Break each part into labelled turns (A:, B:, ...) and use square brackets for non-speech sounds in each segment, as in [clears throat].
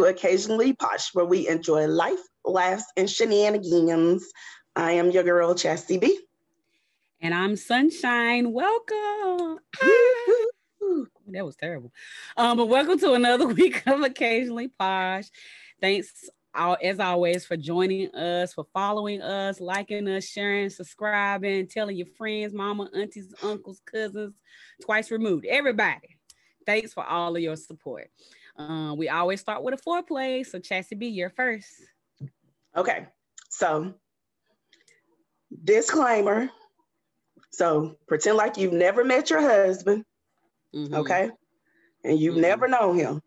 A: To Occasionally Posh, where we enjoy life, laughs, and shenanigans. I am your girl, Chastity B.
B: And I'm Sunshine. Welcome. that was terrible. Um, but welcome to another [laughs] week of Occasionally Posh. Thanks as always for joining us, for following us, liking us, sharing, subscribing, telling your friends, mama, aunties, uncles, cousins, twice removed, everybody. Thanks for all of your support. Um, we always start with a foreplay. So Chassie B, you're first.
A: Okay. So disclaimer. So pretend like you've never met your husband. Mm-hmm. Okay. And you've mm-hmm. never known him.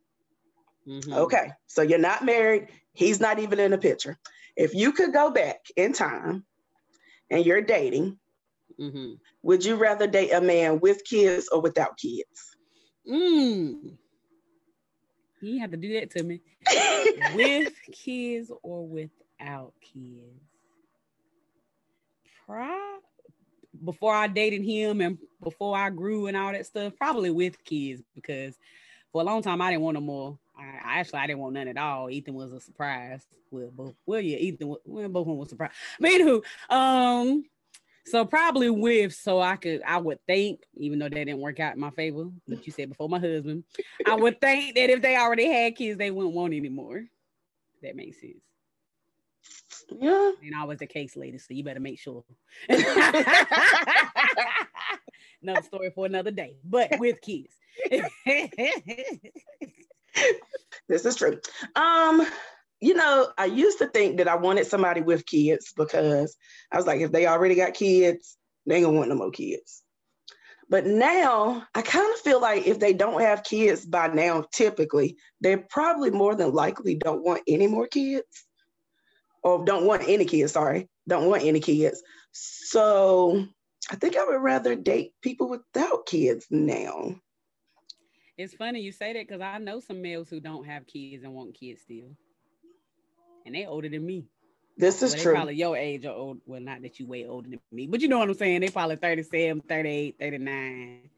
A: Mm-hmm. Okay. So you're not married. He's not even in the picture. If you could go back in time and you're dating, mm-hmm. would you rather date a man with kids or without kids?
B: Mm. You have to do that to me. [laughs] with kids or without kids? Pro- before I dated him and before I grew and all that stuff, probably with kids because for a long time I didn't want no more. I, actually I didn't want none at all. Ethan was a surprise. Well, both, well, yeah, Ethan, well, both of them was surprised. But anywho, um, so probably with so I could I would think, even though that didn't work out in my favor, but you said before my husband, I [laughs] would think that if they already had kids, they wouldn't want anymore. That makes sense.
A: Yeah.
B: And I was the case lady, so you better make sure. [laughs] another story for another day, but with kids. [laughs]
A: this is true. Um, you know, I used to think that I wanted somebody with kids because I was like, if they already got kids, they ain't gonna want no more kids. But now I kind of feel like if they don't have kids by now, typically, they probably more than likely don't want any more kids or don't want any kids, sorry, don't want any kids. So I think I would rather date people without kids now.
B: It's funny you say that because I know some males who don't have kids and want kids still and they older than me.
A: This is
B: well,
A: true.
B: Probably your age or old. Well, not that you way older than me, but you know what I'm saying. They probably 37, 38, 39.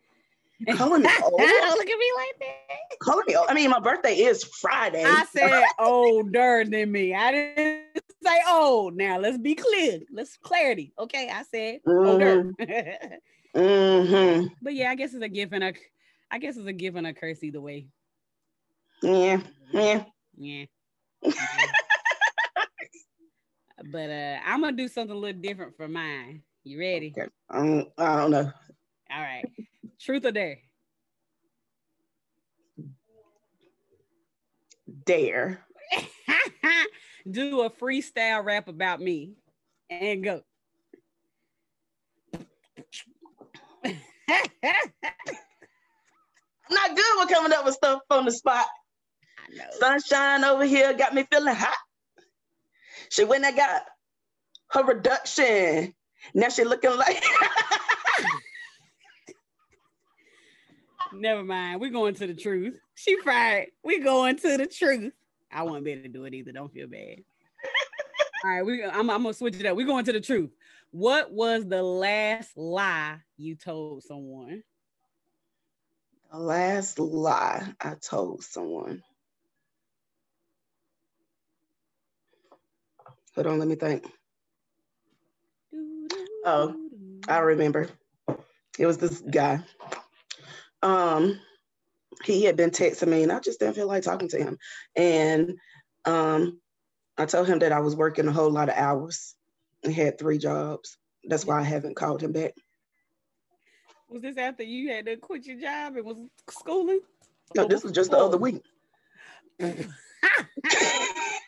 A: calling me [laughs] old? Don't Look
B: at me like that.
A: Calling me old. I mean, my birthday is Friday.
B: I said older than me. I didn't say old. Now let's be clear. Let's clarity. Okay, I said mm-hmm. older.
A: mm-hmm. [laughs]
B: But yeah, I guess it's a gift and a. I guess it's a gift and a curse either way.
A: Yeah.
B: Yeah. Yeah. [laughs] but uh, I'm gonna do something a little different for mine. You ready?
A: Okay. Um, I don't know.
B: All right. Truth or dare?
A: Dare. [laughs]
B: do a freestyle rap about me and go.
A: I'm [laughs] not good with coming up with stuff on the spot. Sunshine over here got me feeling hot. She went and got her reduction. Now she looking like. [laughs]
B: Never mind. We're going to the truth. She fired. We're going to the truth. I won't be able to do it either. Don't feel bad. [laughs] All right, we, I'm, I'm gonna switch it up. We're going to the truth. What was the last lie you told someone?
A: The last lie I told someone. Hold on, let me think. Oh, I remember. It was this guy. Um, he had been texting me, and I just didn't feel like talking to him. And um, I told him that I was working a whole lot of hours and had three jobs. That's why I haven't called him back.
B: Was this after you had to quit your job and was schooling?
A: No, this was just the other week. [laughs] [laughs]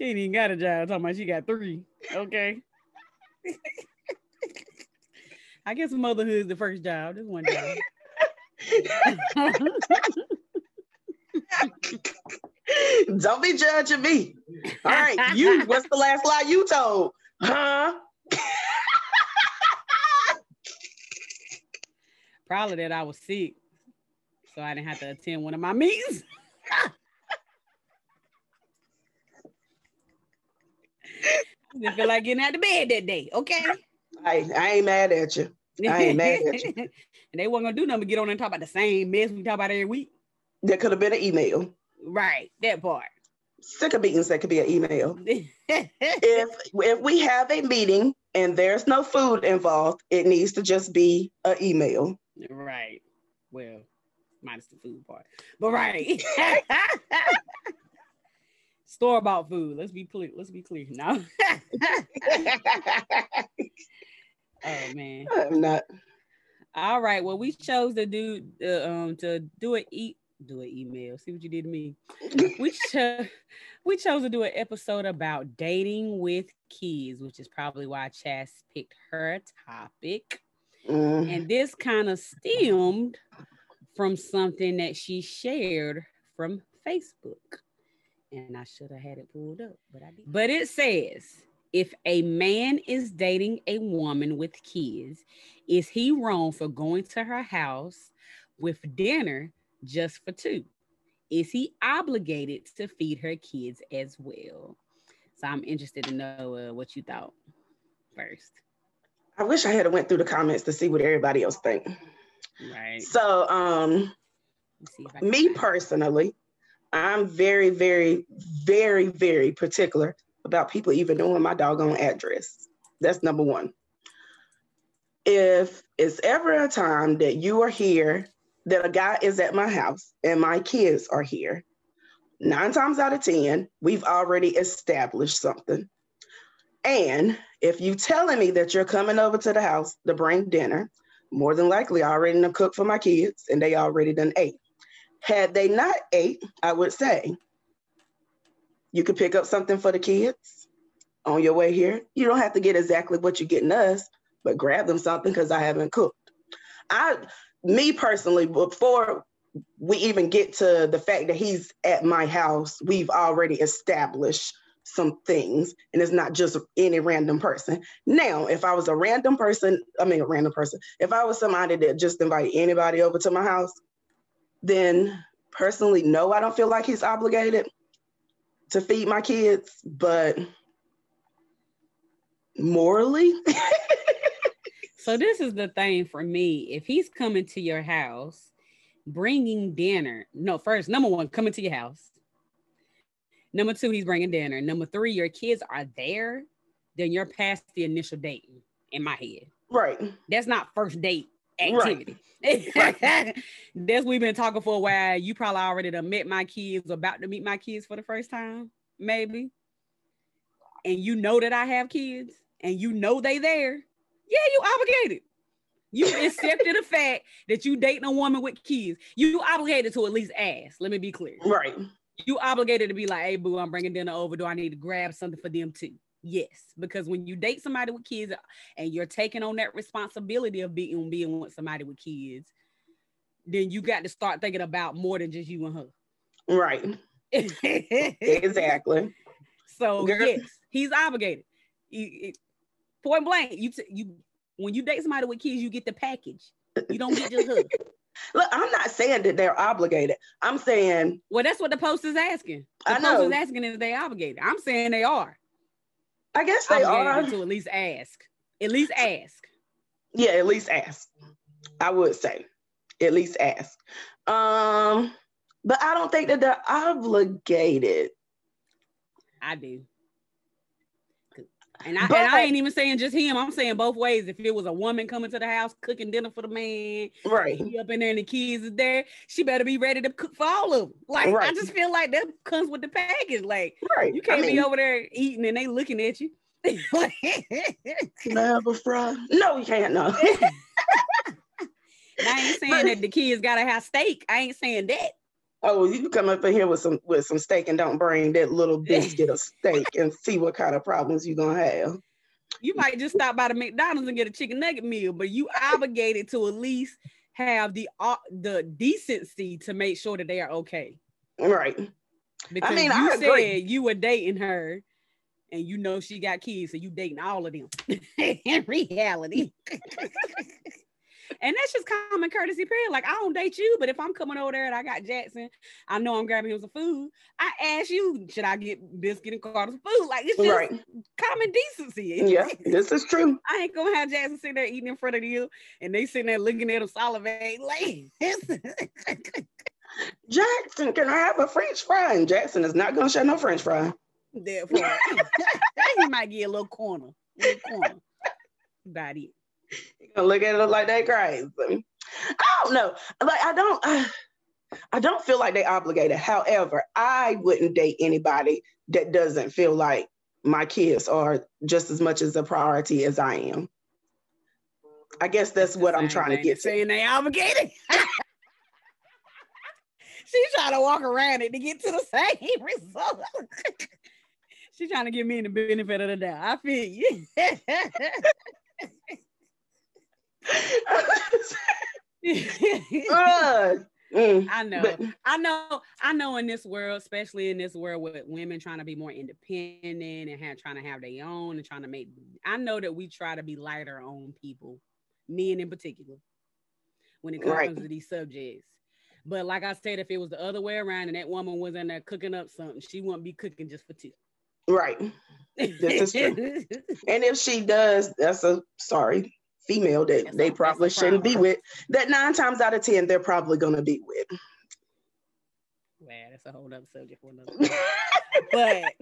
B: She ain't even got a job. Talking about she got three. Okay. [laughs] I guess motherhood is the first job. This one job. [laughs]
A: Don't be judging me. All right, you. What's the last lie you told? Huh? [laughs]
B: Probably that I was sick, so I didn't have to attend one of my meetings. Didn't feel like getting out of bed that day. Okay.
A: I, I ain't mad at you. I ain't mad at you. [laughs]
B: and they weren't gonna do nothing but get on and talk about the same mess we talk about every week.
A: That could have been an email.
B: Right, that part.
A: Sick of meetings that could be an email. [laughs] if if we have a meeting and there's no food involved, it needs to just be an email.
B: Right. Well, minus the food part. But right. [laughs] Store bought food. Let's be clear. Let's be clear now. [laughs] oh man.
A: I'm not.
B: All right. Well, we chose to do uh, um to do it eat do an email. See what you did to me. we [laughs] chose we chose to do an episode about dating with kids, which is probably why Chas picked her topic. Mm. And this kind of stemmed from something that she shared from Facebook. And I should have had it pulled up, but I didn't. But it says if a man is dating a woman with kids, is he wrong for going to her house with dinner just for two? Is he obligated to feed her kids as well? So I'm interested to know uh, what you thought first.
A: I wish I had went through the comments to see what everybody else think. Right. So, um, me personally, I'm very, very, very, very particular about people even knowing my doggone address. That's number one. If it's ever a time that you are here, that a guy is at my house and my kids are here, nine times out of 10, we've already established something. And if you telling me that you're coming over to the house to bring dinner, more than likely I already done cooked for my kids and they already done ate. Had they not ate, I would say, you could pick up something for the kids on your way here. You don't have to get exactly what you're getting us, but grab them something because I haven't cooked. I, me personally, before we even get to the fact that he's at my house, we've already established some things and it's not just any random person. Now, if I was a random person, I mean a random person, if I was somebody that just invited anybody over to my house, then personally, no, I don't feel like he's obligated to feed my kids, but morally. [laughs]
B: so, this is the thing for me. If he's coming to your house, bringing dinner, no, first, number one, coming to your house. Number two, he's bringing dinner. Number three, your kids are there, then you're past the initial date in my head.
A: Right.
B: That's not first date activity. [laughs] Right. That's we've been talking for a while. You probably already done met my kids, about to meet my kids for the first time, maybe. And you know that I have kids, and you know they there. Yeah, you obligated. You accepted the fact that you dating a woman with kids. You obligated to at least ask. Let me be clear.
A: Right.
B: You obligated to be like, "Hey, boo, I'm bringing dinner over. Do I need to grab something for them too?" Yes, because when you date somebody with kids and you're taking on that responsibility of being being with somebody with kids, then you got to start thinking about more than just you and her.
A: Right. [laughs] exactly.
B: So Girl. yes, he's obligated. point blank, you t- you when you date somebody with kids, you get the package. You don't get just her. [laughs]
A: Look, I'm not saying that they're obligated. I'm saying
B: well, that's what the post is asking. The I know. post is asking if they obligated. I'm saying they are.
A: I guess they are.
B: To at least ask. At least ask.
A: Yeah, at least ask. I would say, at least ask. Um, but I don't think that they're obligated.
B: I do. And I, but, and I ain't even saying just him. I'm saying both ways. If it was a woman coming to the house cooking dinner for the man,
A: right?
B: He up in there and the kids is there. She better be ready to cook for all of them. Like right. I just feel like that comes with the package. Like right. you can't I mean, be over there eating and they looking at you. [laughs]
A: Can I have a fry? No, you can't. No. [laughs] I
B: ain't [laughs] saying that the kids gotta have steak. I ain't saying that.
A: Oh, you come up in here with some with some steak and don't bring that little [laughs] biscuit of steak and see what kind of problems you're gonna have.
B: You might just stop by the McDonald's and get a chicken nugget meal, but you obligated to at least have the uh, the decency to make sure that they are okay.
A: Right.
B: Because I mean, you I said you were dating her and you know she got kids, so you dating all of them [laughs] in reality. [laughs] And that's just common courtesy, period. Like I don't date you, but if I'm coming over there and I got Jackson, I know I'm grabbing him some food. I ask you, should I get biscuit and Carter food? Like it's just right. common decency. [laughs]
A: Yeah, this is true.
B: I ain't gonna have Jackson sitting there eating in front of you and they sitting there looking at him salivating like [laughs]
A: Jackson, can I have a French fry? And Jackson is not gonna share no French fry.
B: Therefore, [laughs] he might get a little corner. A little corner. About it.
A: You gonna look at it like they crazy. I don't know. Like I don't. Uh, I don't feel like they obligated. However, I wouldn't date anybody that doesn't feel like my kids are just as much as a priority as I am. I guess that's what I'm trying to get.
B: Saying they obligated. [laughs] She's trying to walk around it to get to the same [laughs] result. [laughs] She's trying to give me the benefit of the doubt. I feel you. Uh, Mm, I know, but, I know, I know. In this world, especially in this world with women trying to be more independent and have, trying to have their own and trying to make, I know that we try to be lighter on people, men in particular, when it comes right. to these subjects. But like I said, if it was the other way around and that woman was in there cooking up something, she wouldn't be cooking just for two.
A: Right. This is true. [laughs] and if she does, that's a sorry female that that's they probably shouldn't be with. That nine times out of ten, they're probably gonna be with.
B: Man, that's a whole other subject for another. [laughs] but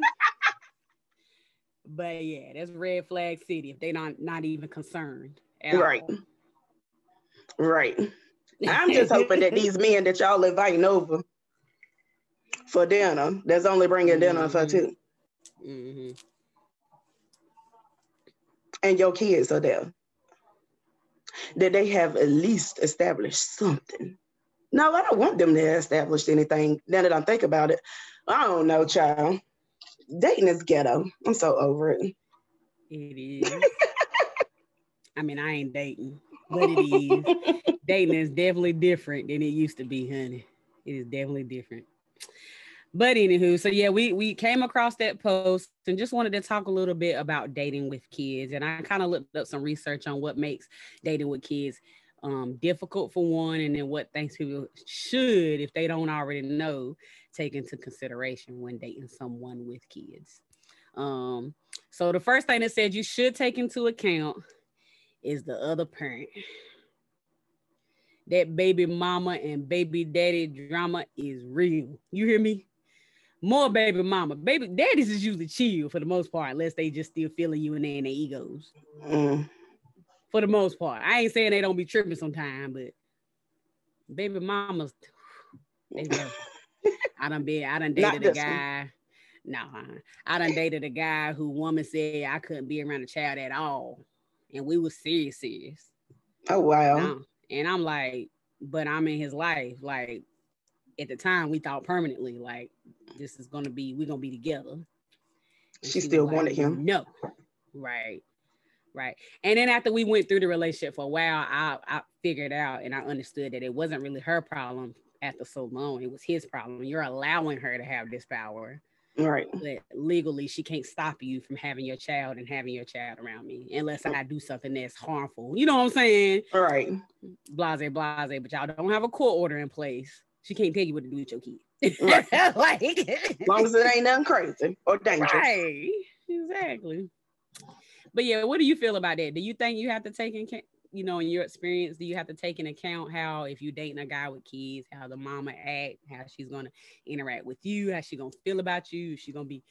B: but yeah, that's red flag city if they not not even concerned.
A: Right. All. Right. I'm just hoping that [laughs] these men that y'all inviting over for dinner, that's only bringing mm-hmm. dinner for 2 mm-hmm. And your kids are there. That they have at least established something. No, I don't want them to establish anything. Now that I think about it, I don't know, child. Dating is ghetto. I'm so over it.
B: It is. I mean, I ain't dating, but it is. [laughs] dating is definitely different than it used to be, honey. It is definitely different. But anywho, so yeah, we we came across that post and just wanted to talk a little bit about dating with kids. And I kind of looked up some research on what makes dating with kids um, difficult for one, and then what things people should, if they don't already know, take into consideration when dating someone with kids. Um, so the first thing that said you should take into account is the other parent that baby mama and baby daddy drama is real. You hear me? More baby mama. Baby daddies is usually chill for the most part, unless they just still feeling you and they in their egos. Mm. For the most part. I ain't saying they don't be tripping sometime, but baby mamas, [sighs] they [laughs] I done been, I done dated a guy. No, I done dated a guy who woman said I couldn't be around a child at all. And we was serious, serious.
A: Oh wow
B: and I'm like, but I'm in his life. Like at the time, we thought permanently, like this is gonna be, we're gonna be together. And
A: she, still wanted him.
B: No, right, right. And then after we went through the relationship for a while, I I figured out and I understood that it wasn't really her problem after so long. It was his problem. You're allowing her to have this power.
A: Right.
B: But legally, she can't stop you from having your child and having your child around me unless I do something that's harmful. You know what I'm saying?
A: All right.
B: Blase, blase, but y'all don't have a court order in place. She can't tell you what to do with your kid. Right. [laughs]
A: like, as long as it ain't nothing crazy or dangerous.
B: Right. Exactly. But yeah, what do you feel about that? Do you think you have to take in you know, in your experience, do you have to take in account how if you're dating a guy with kids, how the mama act, how she's gonna interact with you, how she gonna feel about you, she gonna be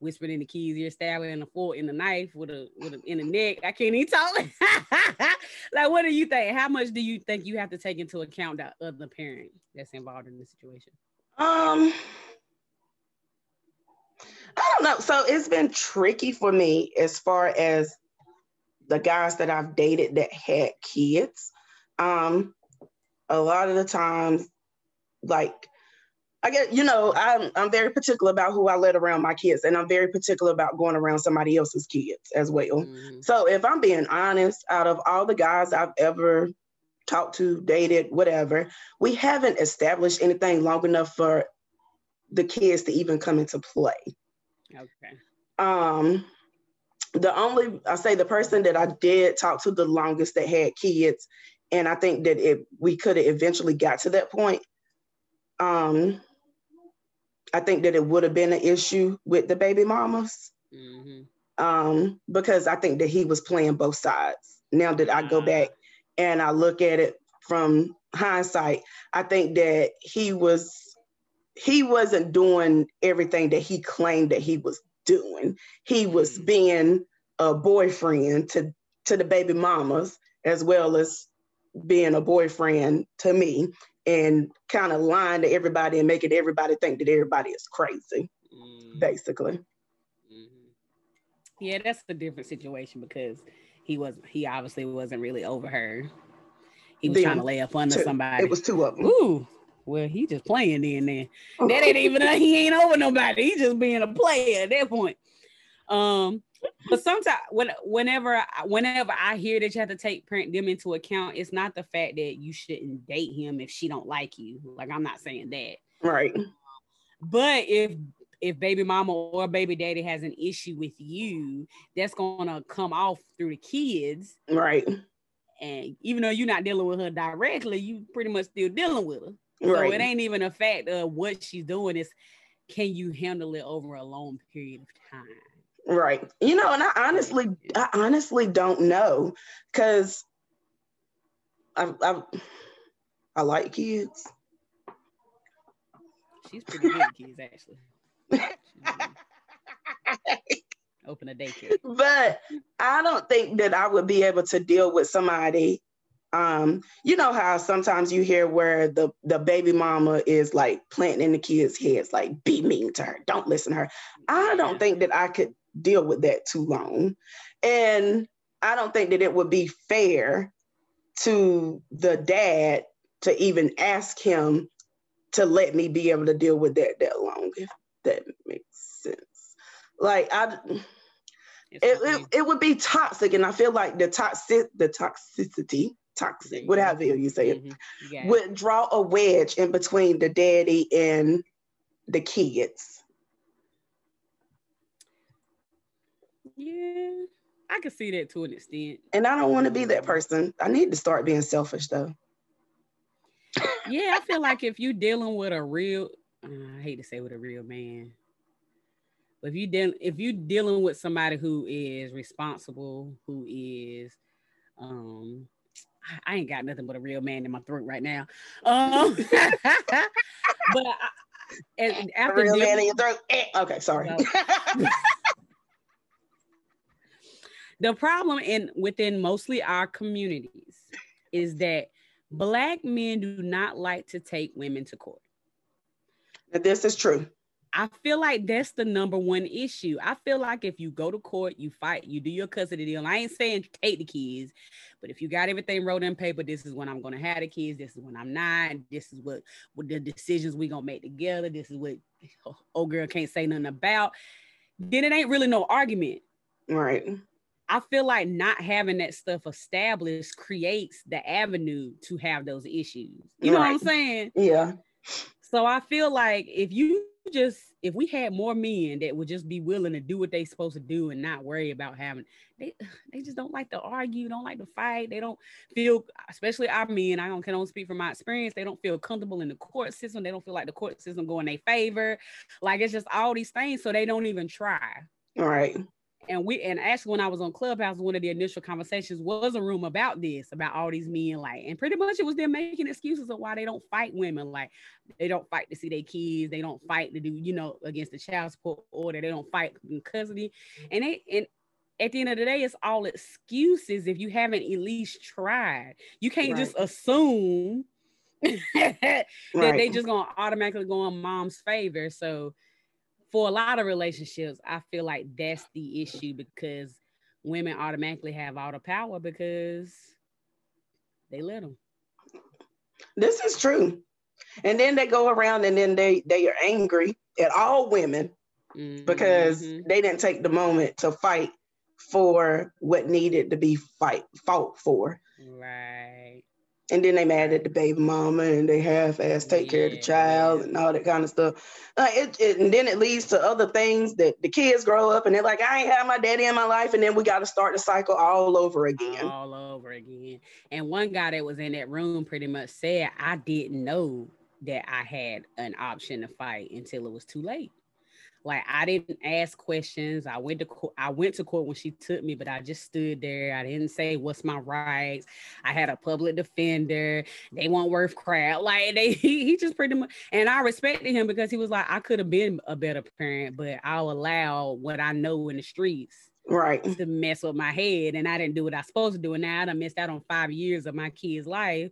B: whispering in the keys, you're stabbing in the foot in the knife with a with a in the neck. I can't even talk. [laughs] like, what do you think? How much do you think you have to take into account that other parent that's involved in the situation?
A: Um, I don't know. So it's been tricky for me as far as the guys that I've dated that had kids, um, a lot of the times, like I get, you know, I'm I'm very particular about who I let around my kids, and I'm very particular about going around somebody else's kids as well. Mm-hmm. So if I'm being honest, out of all the guys I've ever talked to, dated, whatever, we haven't established anything long enough for the kids to even come into play.
B: Okay.
A: Um, the only I say the person that I did talk to the longest that had kids, and I think that if we could have eventually got to that point, um, I think that it would have been an issue with the baby mamas. Mm-hmm. Um, because I think that he was playing both sides. Now that I go back and I look at it from hindsight, I think that he was he wasn't doing everything that he claimed that he was doing. He was mm. being a boyfriend to to the baby mamas as well as being a boyfriend to me and kind of lying to everybody and making everybody think that everybody is crazy, mm. basically.
B: Mm-hmm. Yeah, that's a different situation because he was he obviously wasn't really over her. He was then, trying to lay up under
A: two,
B: somebody.
A: It was two of them.
B: Ooh, well, he just playing then. Then that ain't [laughs] even a, he ain't over nobody. He just being a player at that point. Um, but sometimes when whenever whenever I hear that you have to take print them into account, it's not the fact that you shouldn't date him if she don't like you. Like I'm not saying that.
A: Right.
B: But if if baby mama or baby daddy has an issue with you, that's gonna come off through the kids.
A: Right.
B: And even though you're not dealing with her directly, you pretty much still dealing with her. So right. it ain't even a fact of what she's doing, is can you handle it over a long period of time?
A: Right. You know, and I honestly, I honestly don't know because I, I, I like kids.
B: She's pretty good at kids, actually. [laughs] Open a daycare.
A: But I don't think that I would be able to deal with somebody. Um, you know how sometimes you hear where the the baby mama is like planting in the kids' heads, like be mean to her, don't listen to her. I don't think that I could deal with that too long. And I don't think that it would be fair to the dad to even ask him to let me be able to deal with that that long, if that makes sense. Like I it, it, it, would be toxic, and I feel like the toxic the toxicity, toxic, whatever you say it, mm-hmm. would draw a wedge in between the daddy and the kids.
B: Yeah, I can see that to an extent.
A: And I don't want to be that person. I need to start being selfish though.
B: yeah, I feel like if you're dealing with a real, uh, I hate to say with a real man, but if you deal if you're dealing with somebody who is responsible, who is, um, I ain't got nothing but a real man in my throat right now. Um, [laughs] but I, after
A: a real dealing, man in your throat. Eh, okay, sorry. [laughs]
B: the problem in within mostly our communities is that black men do not like to take women to court.
A: This is true.
B: I feel like that's the number one issue. I feel like if you go to court, you fight, you do your custody deal. I ain't saying take the kids, but if you got everything wrote in paper, this is when I'm gonna have the kids, this is when I'm not, this is what, what the decisions we gonna make together, this is what [laughs] old girl can't say nothing about, then it ain't really no argument.
A: Right.
B: I feel like not having that stuff established creates the avenue to have those issues. You know right. what I'm saying?
A: Yeah.
B: So I feel like if you just if we had more men that would just be willing to do what they're supposed to do and not worry about having they [sighs] they just don't like to argue, don't like to fight. They don't feel, especially our men. I don't can only speak from my experience. They don't feel comfortable in the court system. They don't feel like the court system go in their favor. Like it's just all these things, so they don't even try.
A: All right
B: and we and actually when I was on Clubhouse, one of the initial conversations was a room about this, about all these men, like, and pretty much it was them making excuses of why they don't fight women, like they don't fight to see their kids, they don't fight to do, you know, against the child support order, they don't fight in custody, and they and at the end of the day, it's all excuses if you haven't at least tried. You can't right. just assume [laughs] that right. they just gonna automatically go in mom's favor. So for a lot of relationships, I feel like that's the issue because women automatically have all the power because they let them.
A: This is true. And then they go around and then they they are angry at all women mm-hmm. because they didn't take the moment to fight for what needed to be fight fought for.
B: Right
A: and then they mad at the baby mama and they half-ass take yeah. care of the child and all that kind of stuff. It, it, and then it leads to other things that the kids grow up and they're like, I ain't had my daddy in my life, and then we got to start the cycle all over again.
B: All over again. And one guy that was in that room pretty much said, I didn't know that I had an option to fight until it was too late. Like I didn't ask questions. I went to court. I went to court when she took me, but I just stood there. I didn't say what's my rights. I had a public defender. They weren't worth crap. Like they, [laughs] he, he just pretty much. And I respected him because he was like, I could have been a better parent, but I'll allow what I know in the streets
A: right
B: to mess with my head and I didn't do what I was supposed to do. And now I done missed out on five years of my kid's life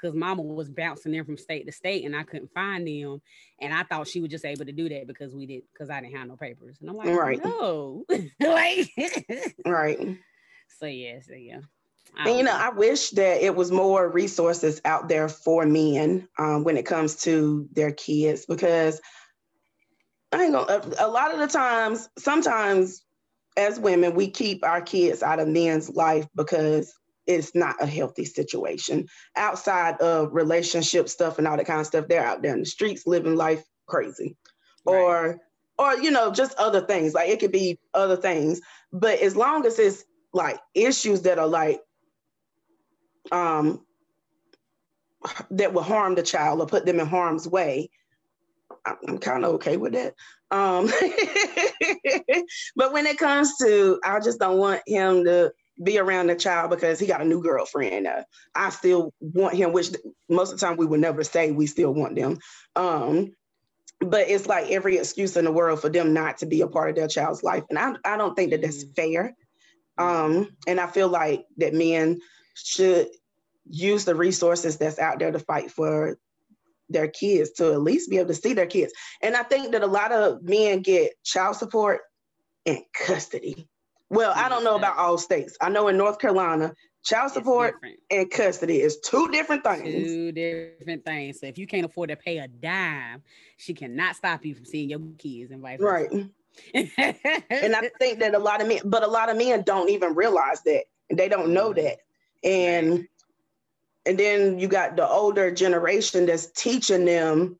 B: because mama was bouncing in from state to state and I couldn't find them. And I thought she was just able to do that because we did because I didn't have no papers. And I'm like, right. no. [laughs] like [laughs]
A: right.
B: So yeah, so yeah.
A: And you know, I wish that it was more resources out there for men um, when it comes to their kids because I ain't gonna. A, a lot of the times, sometimes as women, we keep our kids out of men's life because it's not a healthy situation. Outside of relationship stuff and all that kind of stuff, they're out there in the streets living life crazy. Right. Or or you know, just other things. Like it could be other things. But as long as it's like issues that are like um that will harm the child or put them in harm's way, I'm kind of okay with that. Um, [laughs] but when it comes to, I just don't want him to be around the child because he got a new girlfriend. Uh, I still want him, which most of the time we would never say we still want them. Um, but it's like every excuse in the world for them not to be a part of their child's life. And I, I don't think that that's mm-hmm. fair. Um, and I feel like that men should use the resources that's out there to fight for their kids to at least be able to see their kids. And I think that a lot of men get child support in custody. Well, I don't know about all states. I know in North Carolina, child support and custody is two different things.
B: Two different things. So if you can't afford to pay a dime, she cannot stop you from seeing your kids and vice
A: versa. Right. [laughs] and I think that a lot of men, but a lot of men don't even realize that. They don't know that. And right. and then you got the older generation that's teaching them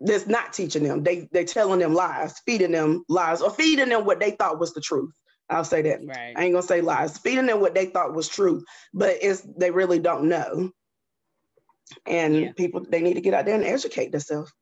A: that's not teaching them. They they telling them lies, feeding them lies, or feeding them what they thought was the truth. I'll say that. Right. I ain't gonna say lies. Feeding them what they thought was true, but it's they really don't know. And yeah. people they need to get out there and educate themselves.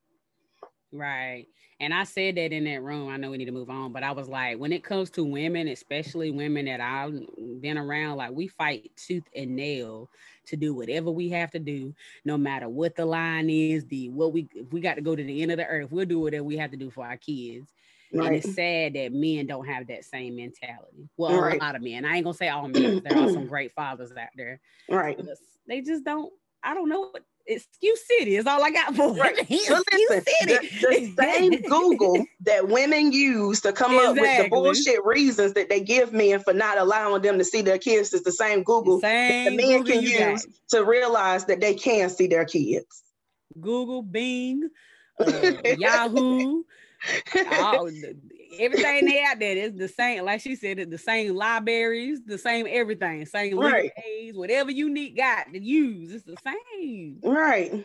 B: Right. And I said that in that room. I know we need to move on, but I was like, when it comes to women, especially women that I've been around, like we fight tooth and nail to do whatever we have to do, no matter what the line is, the what we if we got to go to the end of the earth, we'll do whatever we have to do for our kids. Right. And it's sad that men don't have that same mentality. Well, right. a lot of men. I ain't gonna say all men. there are some [clears throat] great fathers out there.
A: Right.
B: They just don't. I don't know what excuse city is all I got for right. [laughs]
A: excuse listen, city. The, the, same [laughs] Google that women use to come exactly. up with the bullshit reasons that they give men for not allowing them to see their kids is the same Google the, same that the men Google can use got. to realize that they can see their kids.
B: Google, Bing, uh, [laughs] Yahoo, all, [laughs] everything they out there is the same. Like she said, the same libraries, the same everything, same right. Aids, whatever you need got to use, it's the same.
A: Right.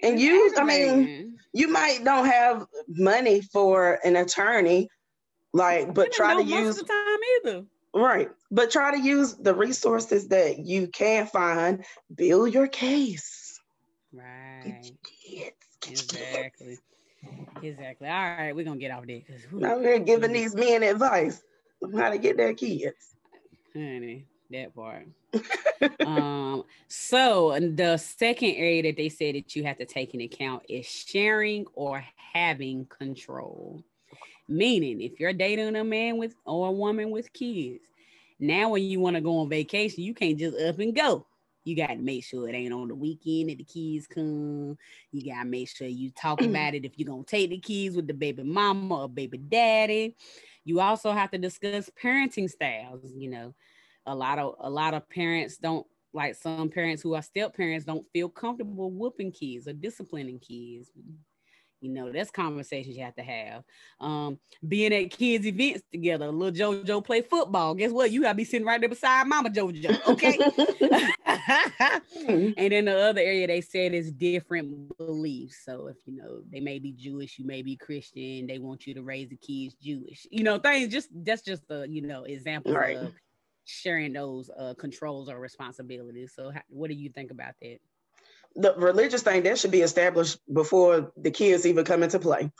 A: And you, I mean, you might don't have money for an attorney, like, but try to use
B: the time either.
A: Right. But try to use the resources that you can find, build your case.
B: Right. Exactly. Exactly. All right, we're gonna get off there because
A: I'm here giving these men advice on how to get their kids.
B: Honey, that part. [laughs] um, so the second area that they said that you have to take into account is sharing or having control. Meaning, if you're dating a man with or a woman with kids, now when you want to go on vacation, you can't just up and go you got to make sure it ain't on the weekend that the kids come. You got to make sure you talk mm. about it if you're going to take the kids with the baby mama or baby daddy. You also have to discuss parenting styles. You know, a lot of a lot of parents don't like some parents who are step parents don't feel comfortable whooping kids or disciplining kids. You know, that's conversations you have to have. Um, being at kids' events together, little JoJo play football. Guess what? You gotta be sitting right there beside Mama JoJo, okay? [laughs] [laughs] and then the other area they said is different beliefs. So if you know they may be Jewish, you may be Christian, they want you to raise the kids Jewish. You know, things just that's just a you know example right. of sharing those uh, controls or responsibilities. So, how, what do you think about that?
A: The religious thing that should be established before the kids even come into play.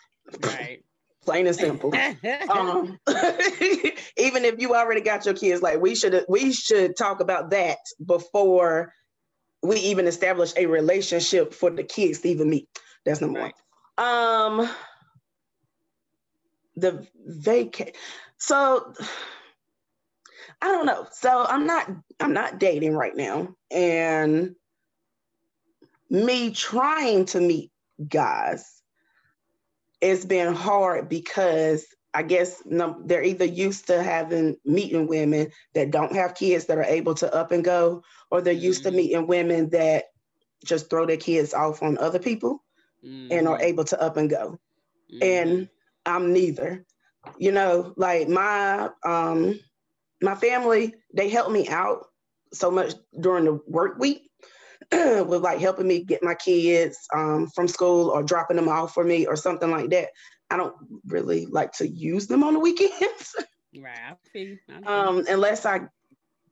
B: Right. [laughs]
A: plain and simple. [laughs] um, [laughs] even if you already got your kids, like we should we should talk about that before we even establish a relationship for the kids to even meet. That's number right. one. Um, the vacate. So I don't know. So I'm not I'm not dating right now, and me trying to meet guys, it's been hard because I guess they're either used to having meeting women that don't have kids that are able to up and go, or they're used mm-hmm. to meeting women that just throw their kids off on other people mm-hmm. and are mm-hmm. able to up and go. Mm-hmm. And I'm neither. You know, like my um my family, they helped me out so much during the work week [clears throat] with like helping me get my kids um, from school or dropping them off for me or something like that. I don't really like to use them on the [laughs] weekends.
B: right. I
A: um, unless I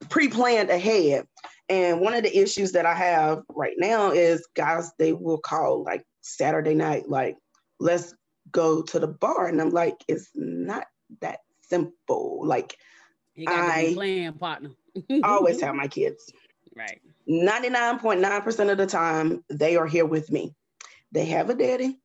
A: pre-planned ahead. And one of the issues that I have right now is guys, they will call like Saturday night, like, let's go to the bar. And I'm like, it's not that simple. Like I
B: playing partner.
A: always [laughs] have my kids.
B: Right.
A: 99.9% of the time, they are here with me. They have a daddy,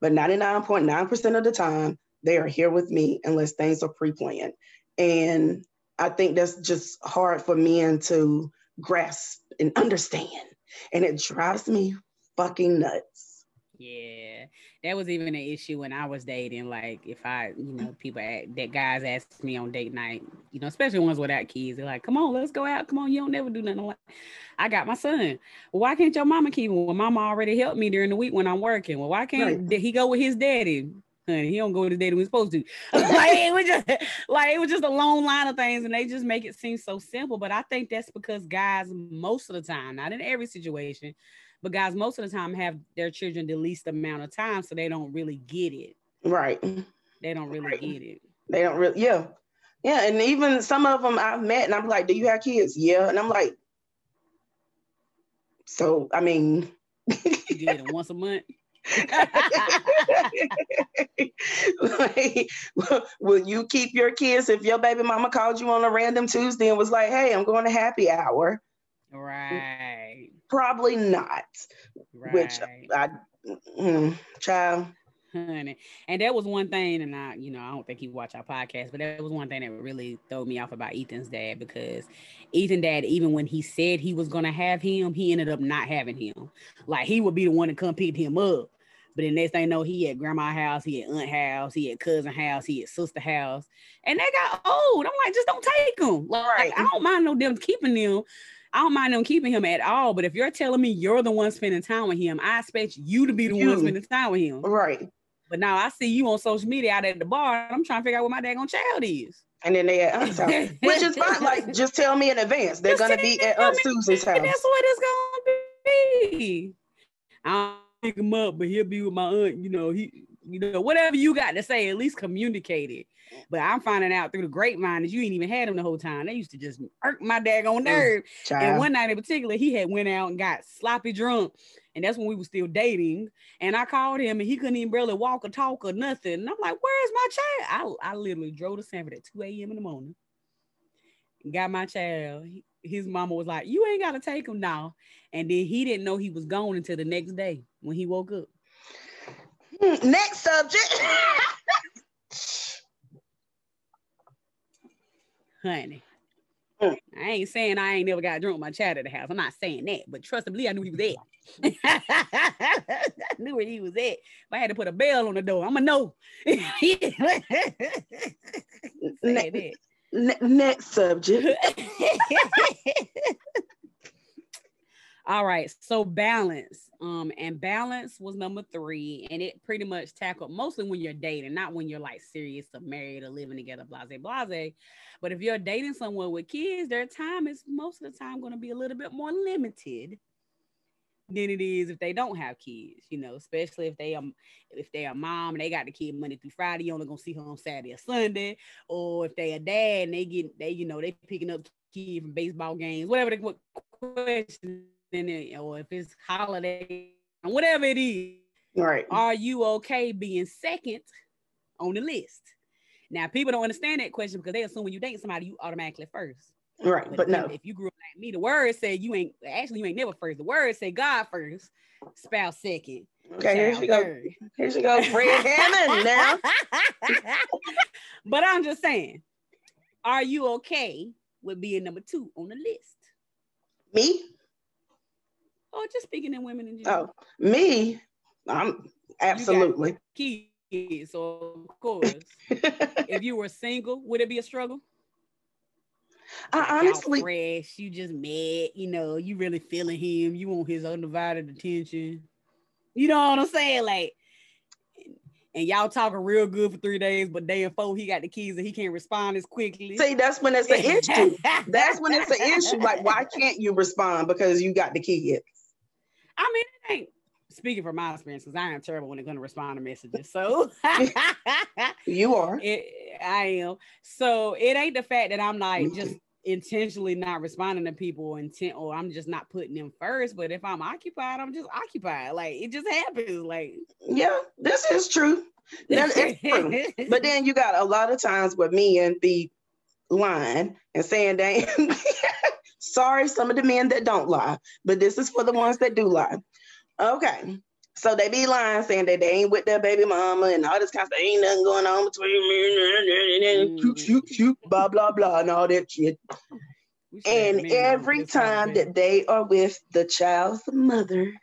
A: but 99.9% of the time, they are here with me unless things are pre planned. And I think that's just hard for men to grasp and understand. And it drives me fucking nuts.
B: Yeah, that was even an issue when I was dating. Like, if I, you know, people that guys asked me on date night, you know, especially ones without kids, they're like, "Come on, let's go out. Come on, you don't never do nothing." Like, I got my son. Well, why can't your mama keep him? Well, mama already helped me during the week when I'm working. Well, why can't right. he go with his daddy? Honey, he don't go with his daddy when he's supposed to. [laughs] like it was just like it was just a long line of things, and they just make it seem so simple. But I think that's because guys, most of the time, not in every situation, but guys, most of the time have their children the least amount of time, so they don't really get it.
A: Right.
B: They don't really right. get it.
A: They don't really, yeah. Yeah. And even some of them I've met and I'm like, do you have kids? Yeah. And I'm like, so, I mean,
B: you it once a month.
A: like, [laughs] will you keep your kids if your baby mama called you on a random Tuesday and was like, hey, I'm going to happy hour?
B: Right.
A: Probably not. Right. Which I, mm, child.
B: Honey. And that was one thing, and I, you know, I don't think he watched our podcast, but that was one thing that really threw me off about Ethan's dad because Ethan dad, even when he said he was gonna have him, he ended up not having him. Like he would be the one to come pick him up. But the next thing I know, he at grandma house, he at aunt house, he at cousin house, he at sister house, and they got old. I'm like, just don't take them. Like, right. I don't mind no them keeping them I don't mind them keeping him at all. But if you're telling me you're the one spending time with him, I expect you to be the you. one spending time with him.
A: Right.
B: But now I see you on social media out at the bar, and I'm trying to figure out what my daggone child is.
A: And then they at Aunt's house, [laughs] which is fine. Like, just tell me in advance. They're gonna be at Aunt Susan's house.
B: That's what it's gonna be. I'll pick him up, but he'll be with my aunt. You know, he, you know, whatever you got to say, at least communicate it. Mm. But I'm finding out through the grapevine that you ain't even had him the whole time. They used to just irk my daggone mm, nerve. Child. And one night in particular, he had went out and got sloppy drunk. And that's when we were still dating. And I called him and he couldn't even barely walk or talk or nothing. And I'm like, where's my child? I, I literally drove to Sanford at 2 a.m. in the morning. Got my child. His mama was like, You ain't gotta take him now. And then he didn't know he was gone until the next day when he woke up.
A: Hmm, next subject. [laughs]
B: honey. Mm. I ain't saying I ain't never got drunk with my child at the house. I'm not saying that, but trust me, I knew he was at. [laughs] I knew where he was at. If I had to put a bell on the door, I'm going to know. [laughs]
A: ne- ne- next subject.
B: All right, so balance. Um, and balance was number three, and it pretty much tackled mostly when you're dating, not when you're like serious or married or living together, blase, blase. But if you're dating someone with kids, their time is most of the time going to be a little bit more limited than it is if they don't have kids, you know, especially if they um if they a mom and they got the kid Monday through Friday, you only gonna see her on Saturday or Sunday, or if they a dad and they get they, you know, they picking up kid from baseball games, whatever the question it, or if it's holiday, whatever it is.
A: Right.
B: Are you okay being second on the list. Now, people don't understand that question because they assume when you date somebody, you automatically first.
A: Right, but,
B: but
A: no.
B: If you grew up like me, the word said you ain't actually you ain't never first. The word said God first, spouse second.
A: Okay, here she go. Here she go, Fred Hammond now. [laughs]
B: but I'm just saying, are you okay with being number two on the list?
A: Me?
B: Oh, just speaking in women in oh, general.
A: Oh, me? I'm absolutely.
B: Kids, so of course. [laughs] if you were single, would it be a struggle?
A: I honestly
B: fresh, you just met, you know, you really feeling him, you want his undivided attention. You know what I'm saying? Like, and y'all talking real good for three days, but day and four, he got the keys and he can't respond as quickly.
A: See, that's when it's an [laughs] issue. that's when it's an issue. Like, why can't you respond because you got the kids?
B: I mean, it ain't speaking from my experience, because I am terrible when it's going to respond to messages. So [laughs]
A: you are. [laughs]
B: It, I am. So it ain't the fact that I'm like just intentionally not responding to people or intent or I'm just not putting them first. But if I'm occupied, I'm just occupied. Like it just happens. Like
A: yeah, this is true. That is true. [laughs] but then you got a lot of times where and be lying and saying they sorry, some of the men that don't lie, but this is for the ones that do lie. Okay. So they be lying, saying that they ain't with their baby mama and all this kind of stuff. Ain't nothing going on between me and shoot, shoot, shoot, blah, blah, blah, and all that shit. And every time that they are with the child's mother,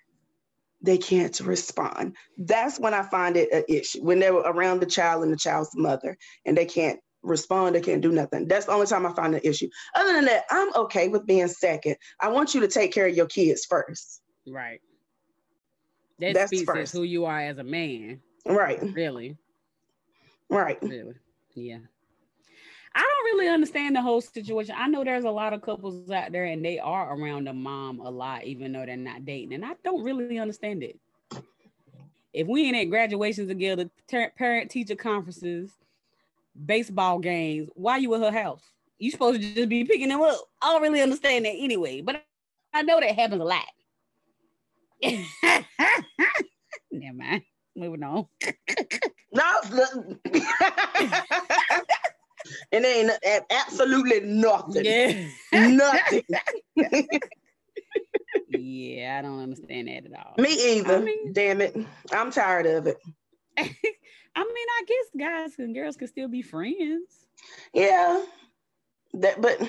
A: they can't respond. That's when I find it an issue. When they're around the child and the child's mother and they can't respond, they can't do nothing. That's the only time I find an issue. Other than that, I'm okay with being second. I want you to take care of your kids first.
B: Right. That That's speaks first. who you are as a man.
A: Right.
B: Really.
A: Right.
B: Really. Yeah. I don't really understand the whole situation. I know there's a lot of couples out there and they are around the mom a lot, even though they're not dating. And I don't really understand it. If we ain't at graduations together, parent teacher conferences, baseball games, why you at her house? You supposed to just be picking them up. I don't really understand that anyway, but I know that happens a lot. [laughs] Never mind. Moving on.
A: no. [laughs] and ain't absolutely nothing. Yeah. nothing. [laughs]
B: yeah, I don't understand that at all.
A: Me either. I mean, Damn it. I'm tired of it. [laughs]
B: I mean, I guess guys and girls can still be friends.
A: Yeah. That but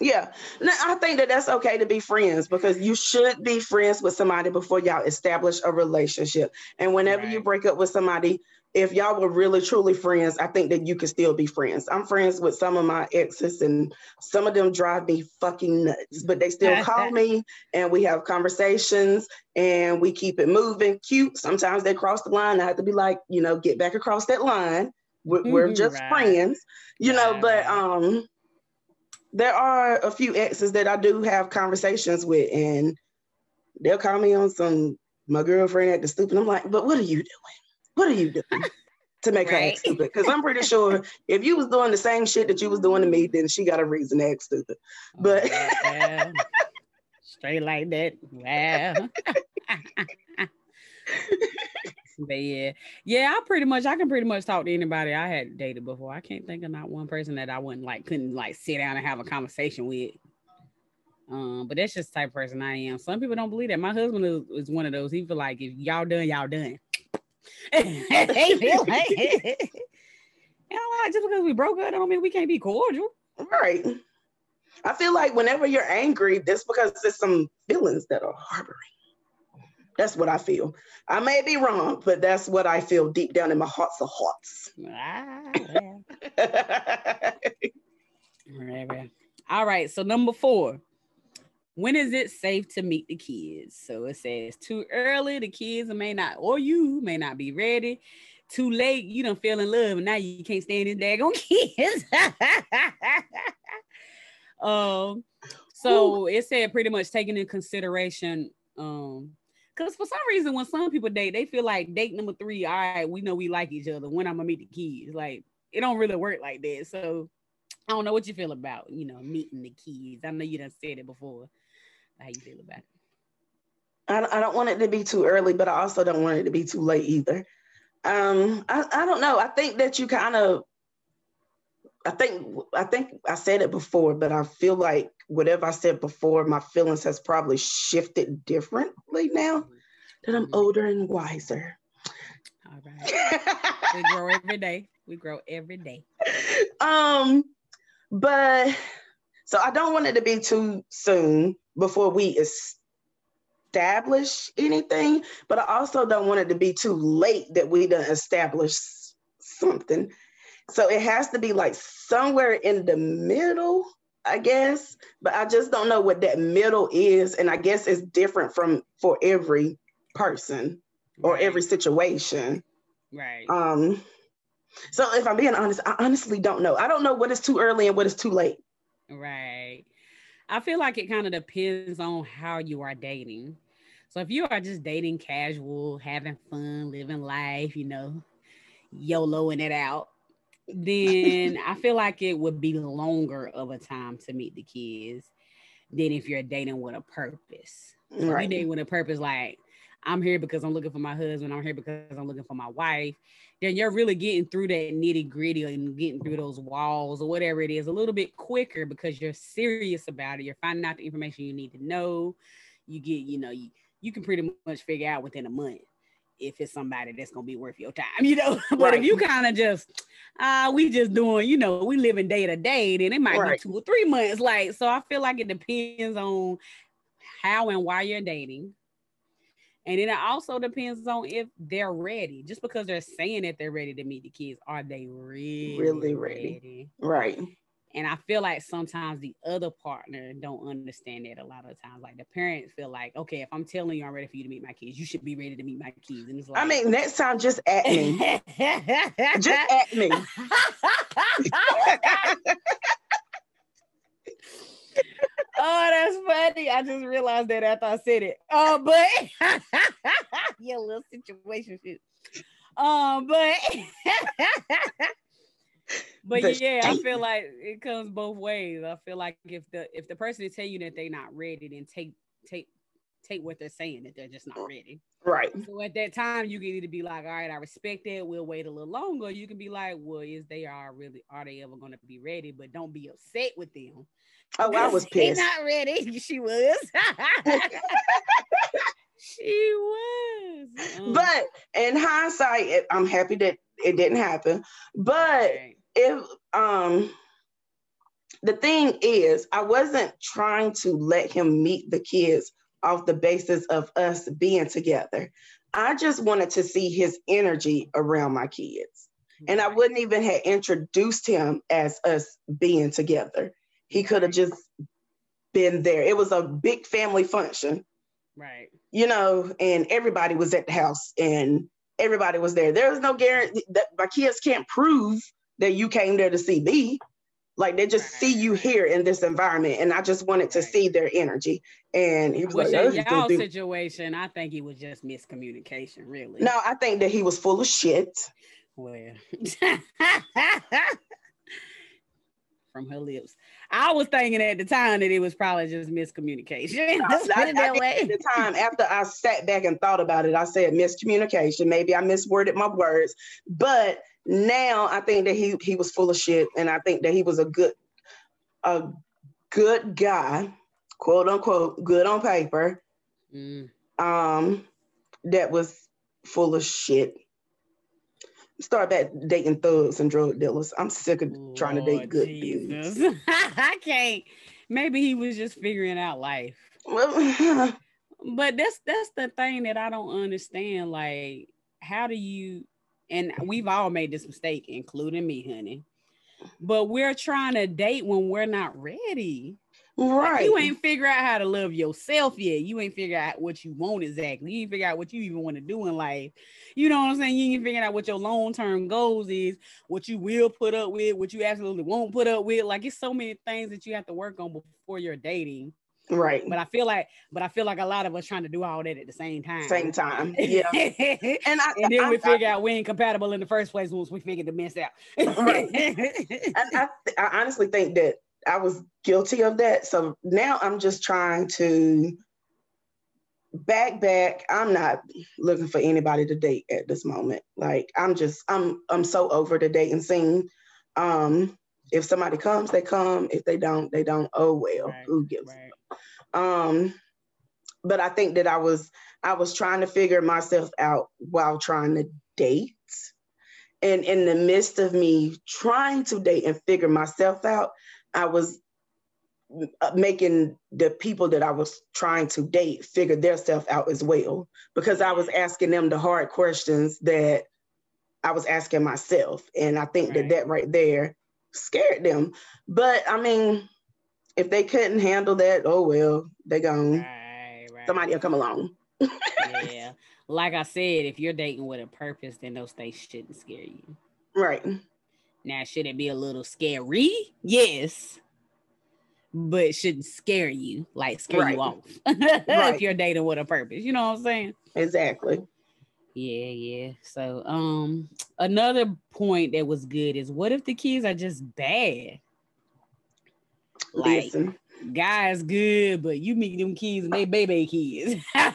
A: yeah, now, I think that that's okay to be friends because you should be friends with somebody before y'all establish a relationship. And whenever right. you break up with somebody, if y'all were really truly friends, I think that you could still be friends. I'm friends with some of my exes, and some of them drive me fucking nuts, but they still call [laughs] me and we have conversations and we keep it moving. Cute. Sometimes they cross the line. I have to be like, you know, get back across that line. We're, we're just right. friends, you right. know, but um there are a few exes that I do have conversations with, and they'll call me on some my girlfriend at the stupid. I'm like, but what are you doing? What are you doing to make right. her act stupid? Because I'm pretty sure if you was doing the same shit that you was doing to me, then she got a reason to act stupid. But
B: oh, [laughs] straight like that. Wow. [laughs] but yeah, yeah, I pretty much I can pretty much talk to anybody I had dated before. I can't think of not one person that I wouldn't like couldn't like sit down and have a conversation with. Um, but that's just the type of person I am. Some people don't believe that. My husband is, is one of those. He feel like if y'all done, y'all done. He feel like you know, like just because we broke up, I don't mean we can't be cordial.
A: Right. I feel like whenever you're angry, that's because there's some feelings that are harboring. That's what I feel. I may be wrong, but that's what I feel deep down in my hearts of hearts. Ah, [laughs]
B: All right. So number four. When is it safe to meet the kids? So it says too early, the kids may not, or you may not be ready. Too late, you don't feel in love, and now you can't stand these daggone [laughs] kids. um, so Ooh. it said pretty much taking in consideration um because for some reason, when some people date, they feel like date number three, all right, we know we like each other. When I'm gonna meet the kids, like it don't really work like that. So I don't know what you feel about, you know, meeting the kids. I know you done said it before. How you feel about it?
A: I, I don't want it to be too early, but I also don't want it to be too late either. Um, I, I don't know. I think that you kind of I think I think I said it before, but I feel like whatever I said before, my feelings has probably shifted differently now that I'm mm-hmm. older and wiser.
B: All right. we grow every day. We grow every day. [laughs]
A: Um, but so I don't want it to be too soon before we establish anything, but I also don't want it to be too late that we don't establish something. So it has to be like somewhere in the middle, I guess. But I just don't know what that middle is. And I guess it's different from for every person or right. every situation.
B: Right.
A: Um, so if I'm being honest, I honestly don't know. I don't know what is too early and what is too late.
B: Right. I feel like it kind of depends on how you are dating. So if you are just dating casual, having fun, living life, you know, YOLOing it out, then [laughs] I feel like it would be longer of a time to meet the kids than if you're dating with a purpose. So right. you date with a purpose, like I'm here because I'm looking for my husband, I'm here because I'm looking for my wife. Then you're really getting through that nitty gritty and getting through those walls or whatever it is a little bit quicker because you're serious about it. You're finding out the information you need to know. You get, you know, you, you can pretty much figure out within a month if it's somebody that's gonna be worth your time, [laughs] you know. [laughs] but right. if you kind of just uh we just doing, you know, we living day to day, then it might right. be two or three months. Like, so I feel like it depends on how and why you're dating. And then it also depends on if they're ready. Just because they're saying that they're ready to meet the kids, are they really, really ready? ready?
A: Right.
B: And I feel like sometimes the other partner don't understand that a lot of times. Like the parents feel like, okay, if I'm telling you I'm ready for you to meet my kids, you should be ready to meet my kids. And it's like
A: I mean, that sounds just at me. [laughs] just at me. [laughs]
B: oh, that's funny. I just realized that after I said it. Oh, but [laughs] yeah, little situation shit. Um, [laughs] but but the yeah, I feel like it comes both ways. I feel like if the if the person is telling you that they're not ready, then take take take what they're saying that they're just not ready.
A: Right.
B: So at that time, you can either be like, all right, I respect it. We'll wait a little longer. You can be like, well, is they are really are they ever going to be ready? But don't be upset with them.
A: Oh, I was [laughs] pissed.
B: not ready. [laughs] She was. [laughs] she was.
A: Um, but in hindsight, I'm happy that it didn't happen. But right. if um the thing is, I wasn't trying to let him meet the kids off the basis of us being together. I just wanted to see his energy around my kids. And I wouldn't even have introduced him as us being together. He could have just been there. It was a big family function.
B: Right.
A: You know, and everybody was at the house and everybody was there. There was no guarantee that my kids can't prove that you came there to see me. Like they just see you here in this environment, and I just wanted to see their energy. And he was Which like,
B: in y'all situation, I think he was just miscommunication, really.
A: No, I think that he was full of shit.
B: Well, [laughs] from her lips. I was thinking at the time that it was probably just miscommunication.
A: Let's [laughs] put it that way. At the [laughs] time, after I sat back and thought about it, I said miscommunication. Maybe I misworded my words, but now I think that he he was full of shit, and I think that he was a good a good guy, quote unquote, good on paper. Mm. Um, that was full of shit start back dating thugs and drug dealers. I'm sick of Lord trying to date good Jesus. dudes. [laughs]
B: I can't. Maybe he was just figuring out life. [laughs] but that's that's the thing that I don't understand. Like, how do you? And we've all made this mistake, including me, honey. But we're trying to date when we're not ready.
A: Right. Like
B: you ain't figure out how to love yourself yet. You ain't figure out what you want exactly. You ain't figure out what you even want to do in life. You know what I'm saying? You ain't figure out what your long-term goals is, what you will put up with, what you absolutely won't put up with. Like it's so many things that you have to work on before you're dating.
A: Right.
B: But I feel like, but I feel like a lot of us trying to do all that at the same time.
A: Same time. [laughs] Yeah.
B: and I, and then I, we figure I, out we ain't compatible in the first place once we figure the mess out.
A: right. [laughs] I, I honestly think that I was guilty of that. So now I'm just trying to back back. I'm not looking for anybody to date at this moment. Like i'm just i'm i'm so over the dating scene. Um if somebody comes they come. If they don't they don't. Oh well right, who gives right. um but i think that i was i was trying to figure myself out while trying to date. And in the midst of me trying to date and figure myself out i was uh, making the people that I was trying to date figure their self out as well because I was asking them the hard questions that I was asking myself. And I think right. that that right there scared them. But I mean, if they couldn't handle that, oh well, they gone. Right, right. Somebody will come along.
B: yeah. [laughs] Like I said, if you're dating with a purpose, then those things shouldn't scare you.
A: Right.
B: Now, should it be a little scary? Yes but shouldn't scare you, like scare right. you off. [laughs] right. if you're dating with a purpose. You know what I'm saying?
A: Exactly.
B: Yeah, yeah. So um another point that was good is what if the kids are just bad? Like Listen. guys good, but you meet them kids and they baby kids. [laughs]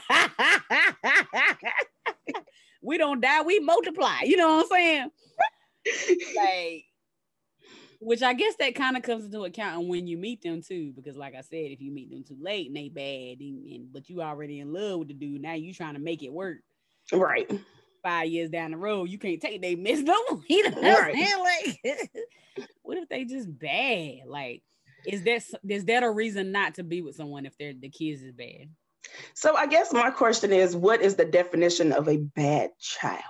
B: we don't die, we multiply. You know what I'm saying? Like which I guess that kind of comes into account when you meet them too, because like I said, if you meet them too late and they bad, and, and but you already in love with the dude, now you trying to make it work.
A: Right.
B: Five years down the road, you can't take they miss no. [laughs] You know what right. Like, [laughs] what if they just bad? Like, is that is that a reason not to be with someone if they're the kids is bad?
A: So I guess my question is, what is the definition of a bad child?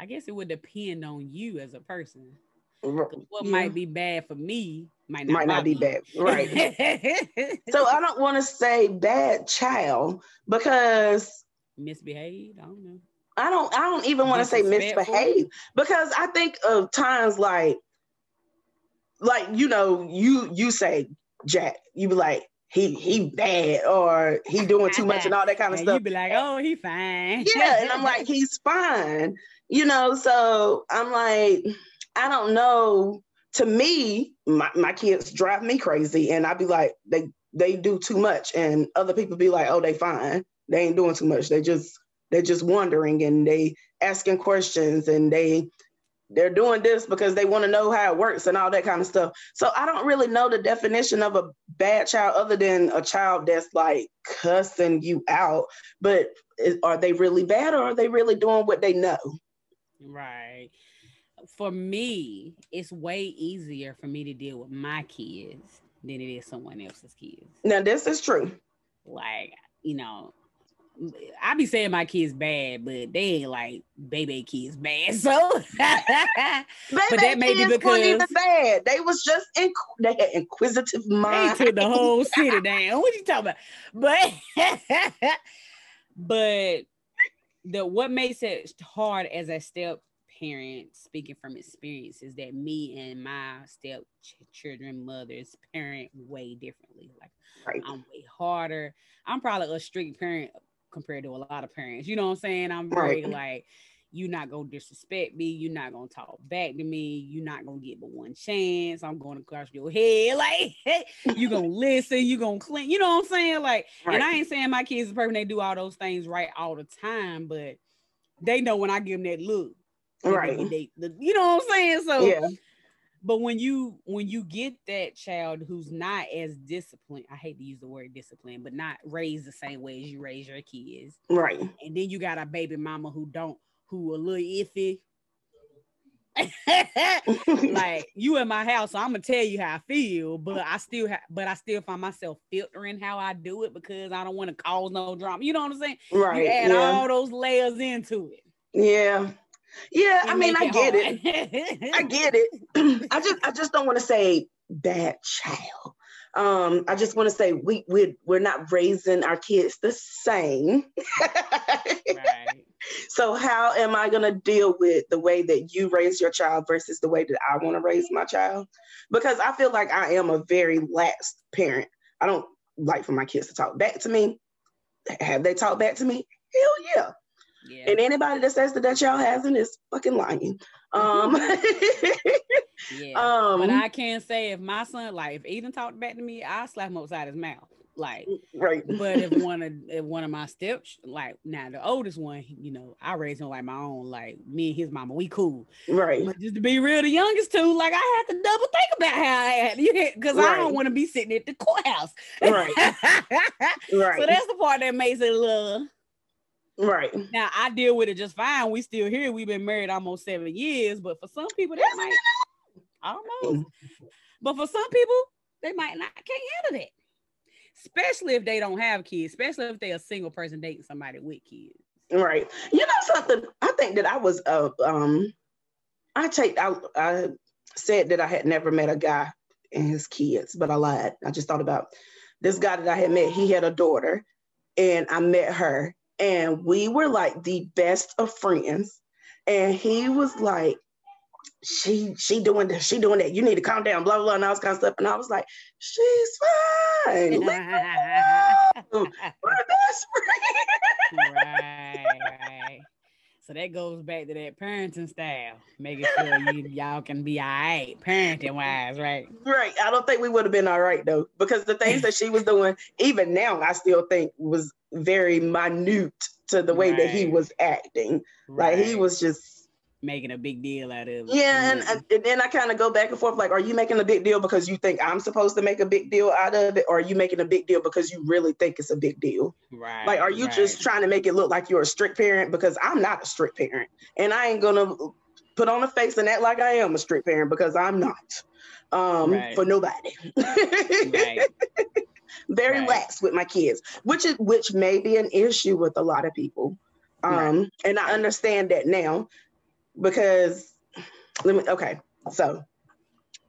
B: I guess it would depend on you as a person. What yeah. might be bad for me might not,
A: might not be bad. Right. [laughs] so I don't want to say bad child because
B: misbehaved. I don't know.
A: I don't I don't even want to say misbehave because I think of times like like you know you you say Jack you be like he he bad or he doing too much and all that [laughs] kind of and stuff. You
B: be like, oh, he fine.
A: Yeah, and I'm [laughs] like, he's fine you know, so I'm like, I don't know. To me, my, my kids drive me crazy. And I'd be like, they they do too much. And other people be like, oh, they fine. They ain't doing too much. They just they're just wondering and they asking questions and they they're doing this because they want to know how it works and all that kind of stuff. So I don't really know the definition of a bad child other than a child that's like cussing you out. But are they really bad or are they really doing what they know?
B: Right. For me, it's way easier for me to deal with my kids than it is someone else's kids.
A: Now, this is true.
B: Like, you know, I be saying my kids bad, but they ain't like baby kids bad. [laughs] So, but
A: that may be because even bad. They was just inc- they had inquisitive mind.
B: They took the whole [laughs] city down. What you talking about? But, [laughs] but the what makes it hard as a step parent speaking from experience is that me and my step children mothers parent way differently like right. i'm way harder i'm probably a strict parent compared to a lot of parents you know what i'm saying i'm very right. like you're not gonna disrespect me. You're not gonna talk back to me. You're not gonna get but one chance. I'm gonna crush your head. [laughs] Like you're gonna [laughs] listen. You're gonna clean. You know what I'm saying? Like, right. and I ain't saying my kids are perfect. They do all those things right all the time, but they know when I give them that look.
A: Right.
B: They, they, you know what I'm saying? So yeah. But when you when you get that child who's not as disciplined, I hate to use the word discipline, but not raised the same way as you raise your kids.
A: Right.
B: And then you got a baby mama who don't who a little iffy. [laughs] like you in my house, so I'm gonna tell you how I feel, but I still have, but I still find myself filtering how I do it because I don't want to cause no drama. You know what I'm saying?
A: Right.
B: You add yeah. all those layers into it.
A: Yeah. Yeah, I mean, I get hard. it. I get it. [laughs] [clears throat] I just, I just don't want to say bad child. Um, I just want to say we we we're not raising our kids the same. [laughs] right. So how am I going to deal with the way that you raise your child versus the way that I want to raise my child? Because I feel like I am a very lax parent. I don't like for my kids to talk back to me. Have they talked back to me? Hell yeah. Yeah. And anybody that says that that y'all hasn't is fucking lying. Um, [laughs]
B: yeah. [laughs] Um, but I can't say if my son, like, if Eden talked back to me, I slap him upside his mouth. Like,
A: right.
B: but if [laughs] one of if one of my steps, like now the oldest one, you know, I raised him like my own. Like me and his mama, we cool.
A: Right.
B: But just to be real, the youngest two, like I had to double think about how I had because [laughs] I don't want to be sitting at the courthouse.
A: Right. [laughs] Right.
B: So that's the part that makes it a little.
A: right.
B: Now I deal with it just fine. We still here. We've been married almost seven years, but for some people that might, don't. But for some people, they might not can't handle that. Especially if they don't have kids, especially if they're a single person dating somebody with kids.
A: Right. You know something? I think that I was uh um I take I I said that I had never met a guy and his kids, but I lied. I just thought about this guy that I had met. He had a daughter, and I met her, and we were like the best of friends. And he was like, she she doing this, she doing that. You need to calm down, blah blah, blah and all this kind of stuff. And I was like, she's fine. Leave her alone. [laughs] We're best friends.
B: right, right. So that goes back to that parenting style, making sure you y'all can be all right, parenting wise, right?
A: Right. I don't think we would have been all right though, because the things that she was doing, even now, I still think was very minute to the way that he was acting. Like he was just,
B: making a big deal out of it.
A: yeah. And, and, then I kind of go back and forth like, are you making a big deal because you think I'm supposed to make a big deal out of it? Or are you making a big deal because you really think it's a big deal?
B: right.
A: Like, are you just trying to make it look like you're a strict parent? Because I'm not a strict parent. And I ain't going to put on a face and act like I am a strict parent because I'm not. Um,
B: Right.
A: for nobody.
B: right? [laughs]
A: very
B: Right.
A: lax with my kids, which is which may be an issue with a lot of people. Um,
B: Right.
A: and I understand that now because let me okay. So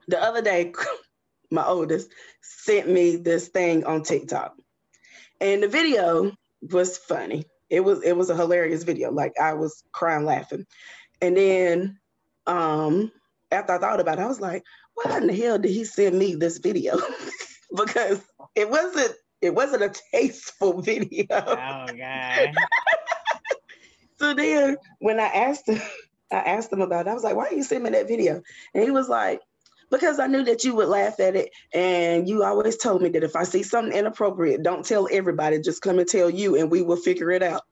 A: the other day, [laughs] my oldest sent me this thing on TikTok. And the video was funny. It was it was a hilarious video. Like I was crying laughing. And then um after I thought about it, I was like, why in the hell did he send me this video? [laughs] because it wasn't it wasn't a tasteful video.
B: Oh god. [laughs]
A: So then when I asked him, I asked him about it, I was like, why are you sending me that video? And he was like, because I knew that you would laugh at it. And you always told me that if I see something inappropriate, don't tell everybody, just come and tell you and we will figure it out.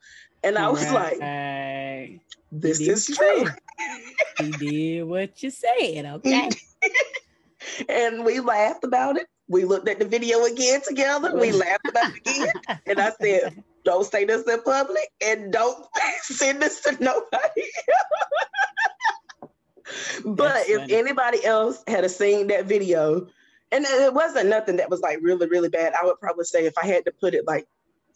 A: And I was like, this is true.
B: he did what you said, [laughs] okay?
A: and we laughed about it. We looked at the video again together. We [laughs] laughed about it again. And I said, don't say this in public and don't [laughs] send this to nobody. [laughs] but if anybody else had seen that video, and it wasn't nothing that was like really, really bad, I would probably say if I had to put it like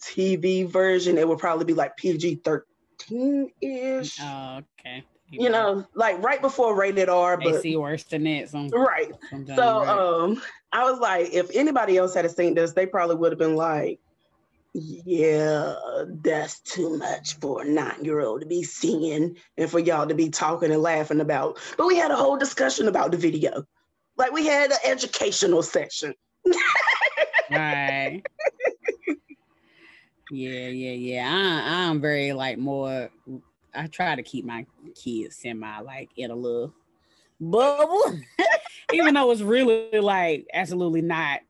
A: TV version, it would probably be like PG 13 ish.
B: Oh, okay.
A: You know, like right before rated R,
B: they
A: but
B: see worse than that. Some,
A: right. So
B: right?
A: um I was like, if anybody else had seen this, they probably would have been like, Yeah, that's too much for a nine-year-old to be seeing and for y'all to be talking and laughing about. But we had a whole discussion about the video. Like we had an educational section.
B: right. [laughs] yeah, yeah, yeah. I, I'm very like more. I try to keep my kids semi like in a little bubble, [laughs] even though it's really like absolutely not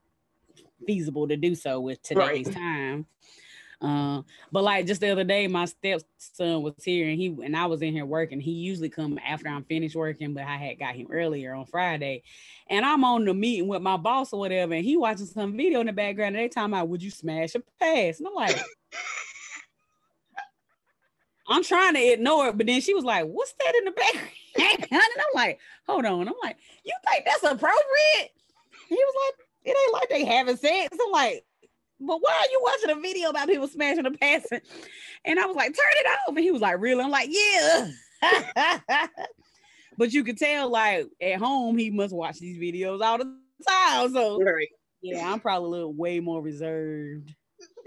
B: feasible to do so with today's
A: Right.
B: time. Uh, but like just the other day, my stepson was here and he and I was in here working. He usually come after I'm finished working, but I had got him earlier on Friday. And I'm on the meeting with my boss or whatever, and he watching some video in the background. And they talking about, would you smash a pass? And I'm like, [laughs] I'm trying to ignore it, but then she was like, "What's that in the background?" [laughs] and I'm like, "Hold on." I'm like, "You think that's appropriate?" He was like, "It ain't like they having sex." I'm like, "But why are you watching a video about people smashing a pass?" And I was like, "Turn it off." And he was like, "Really?" I'm like, "Yeah." [laughs] but you could tell, like at home, he must watch these videos all the time. So
A: Right.
B: yeah, I'm probably a little way more reserved [laughs]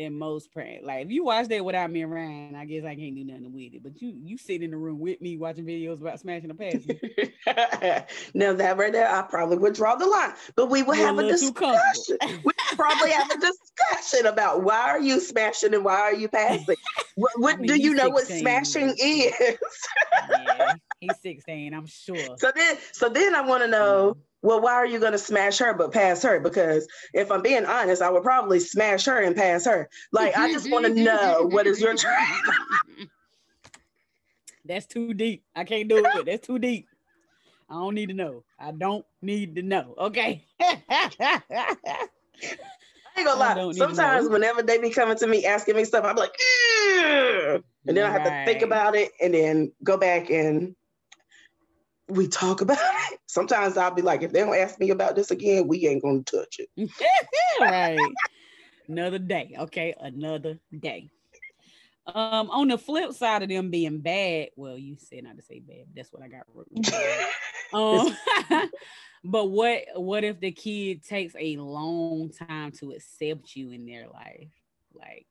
B: than most parents. Like if you watch that without me around, I guess I can't do nothing with it. But you you sit in the room with me watching videos about smashing a pass. [laughs]
A: now that right there, I probably would draw the line. But we would
B: You're a
A: have a
B: little
A: discussion. we probably have a [laughs] discussion about why are you smashing and why are you passing? What, what
B: I mean,
A: do you know what smashing is?
B: yeah, he's 16, I'm sure.
A: so then, so then I want to know mm. Well, why are you going to smash her but pass her? Because if I'm being honest, I would probably smash her and pass her. Like, I just want to know what is your track. [laughs]
B: That's too deep. I can't do it. That's too deep. I don't need to know. I don't need to know. Okay.
A: I ain't gonna lie. Sometimes whenever they be coming to me asking me stuff, I'm like, Ugh! and then I have to think about it and then go back and we talk about it. Sometimes I'll be like, if they don't ask me about this again, we ain't gonna touch it. [laughs]
B: right. Another day. Okay, another day. Um, on the flip side of them being bad, well, you said not to say bad. That's what I got. [laughs] um, [laughs] but what what if the kid takes a long time to accept you in their life? Like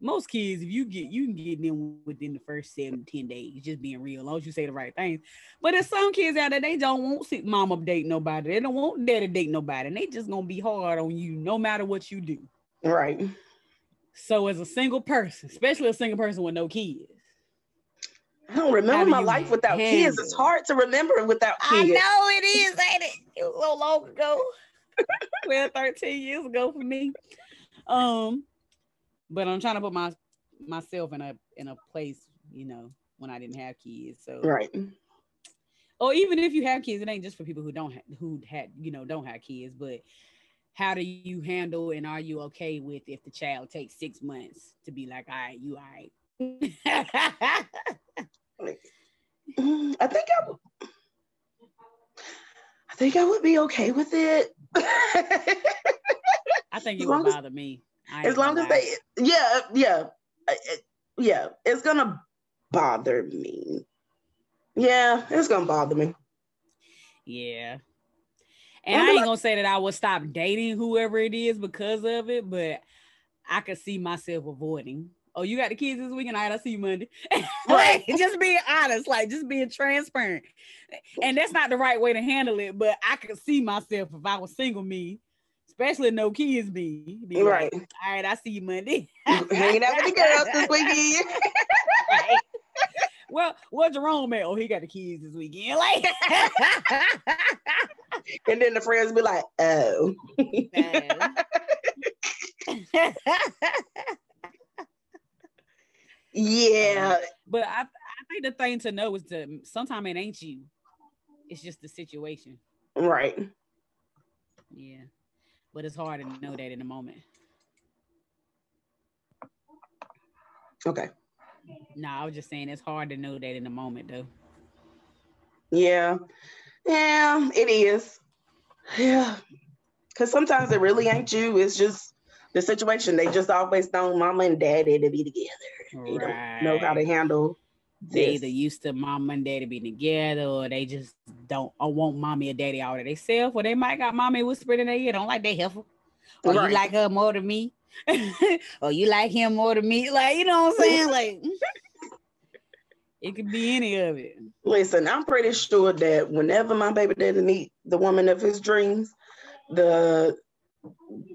B: most kids, if you get you can get them within the first seven, 10 days, just being real, as long as you say the right things. But there's some kids out there, they don't want see mama date nobody, they don't want daddy date nobody, and they just gonna be hard on you no matter what you do.
A: Right.
B: So as a single person, especially a single person with no kids.
A: I don't remember my life without kids. It's hard to remember without kids. I
B: know it is, ain't it? It was so long ago. [laughs] 12, 13 years ago for me. Um, but I'm trying to put my myself in a in a place, you know, when I didn't have kids. So
A: right.
B: Or even if you have kids, it ain't just for people who don't ha- who had you know don't have kids, but how do you handle and are you okay with if the child takes six months to be like, all right, you all right?
A: I think I would. I think I would be okay with it.
B: I think it would bother as, me.
A: as long as they, yeah, yeah, yeah, it's gonna bother me. Yeah, it's gonna bother me.
B: Yeah, and I ain't gonna say that I would stop dating whoever it is because of it, but I could see myself avoiding. Oh, you got the kids this weekend? All right, I see you Monday. [laughs] like, just being honest, like just being transparent. And that's not the right way to handle it, but I could see myself if I was single me, especially no kids me. Be right. Like, All right, I see you Monday. [laughs]
A: Hanging out with the girls this weekend. [laughs]
B: right. Well, what's Jerome at? Oh, he got the kids this weekend. [laughs] Like
A: and then the friends be like, oh. yeah.
B: Um, but I, I think the thing to know is that sometimes it ain't you. It's just the situation.
A: Right.
B: Yeah. But it's hard to know that in the moment.
A: Okay.
B: No, I was just saying it's hard to know that in the moment though.
A: Yeah. Yeah, it is. Yeah. Cause sometimes it really ain't you. It's just the situation. They just always know mama and daddy to be together. Right. They don't know how to handle
B: they either used to mom and daddy be together or they just don't or want mommy or daddy all to themselves or they might got mommy whispering in their ear. Don't like they heifer. Or right. you like her more than me. [laughs] Or you like him more than me. Like you know what i'm saying? Like [laughs] it could be any of it.
A: Listen, I'm pretty sure that whenever my baby daddy meet the woman of his dreams, the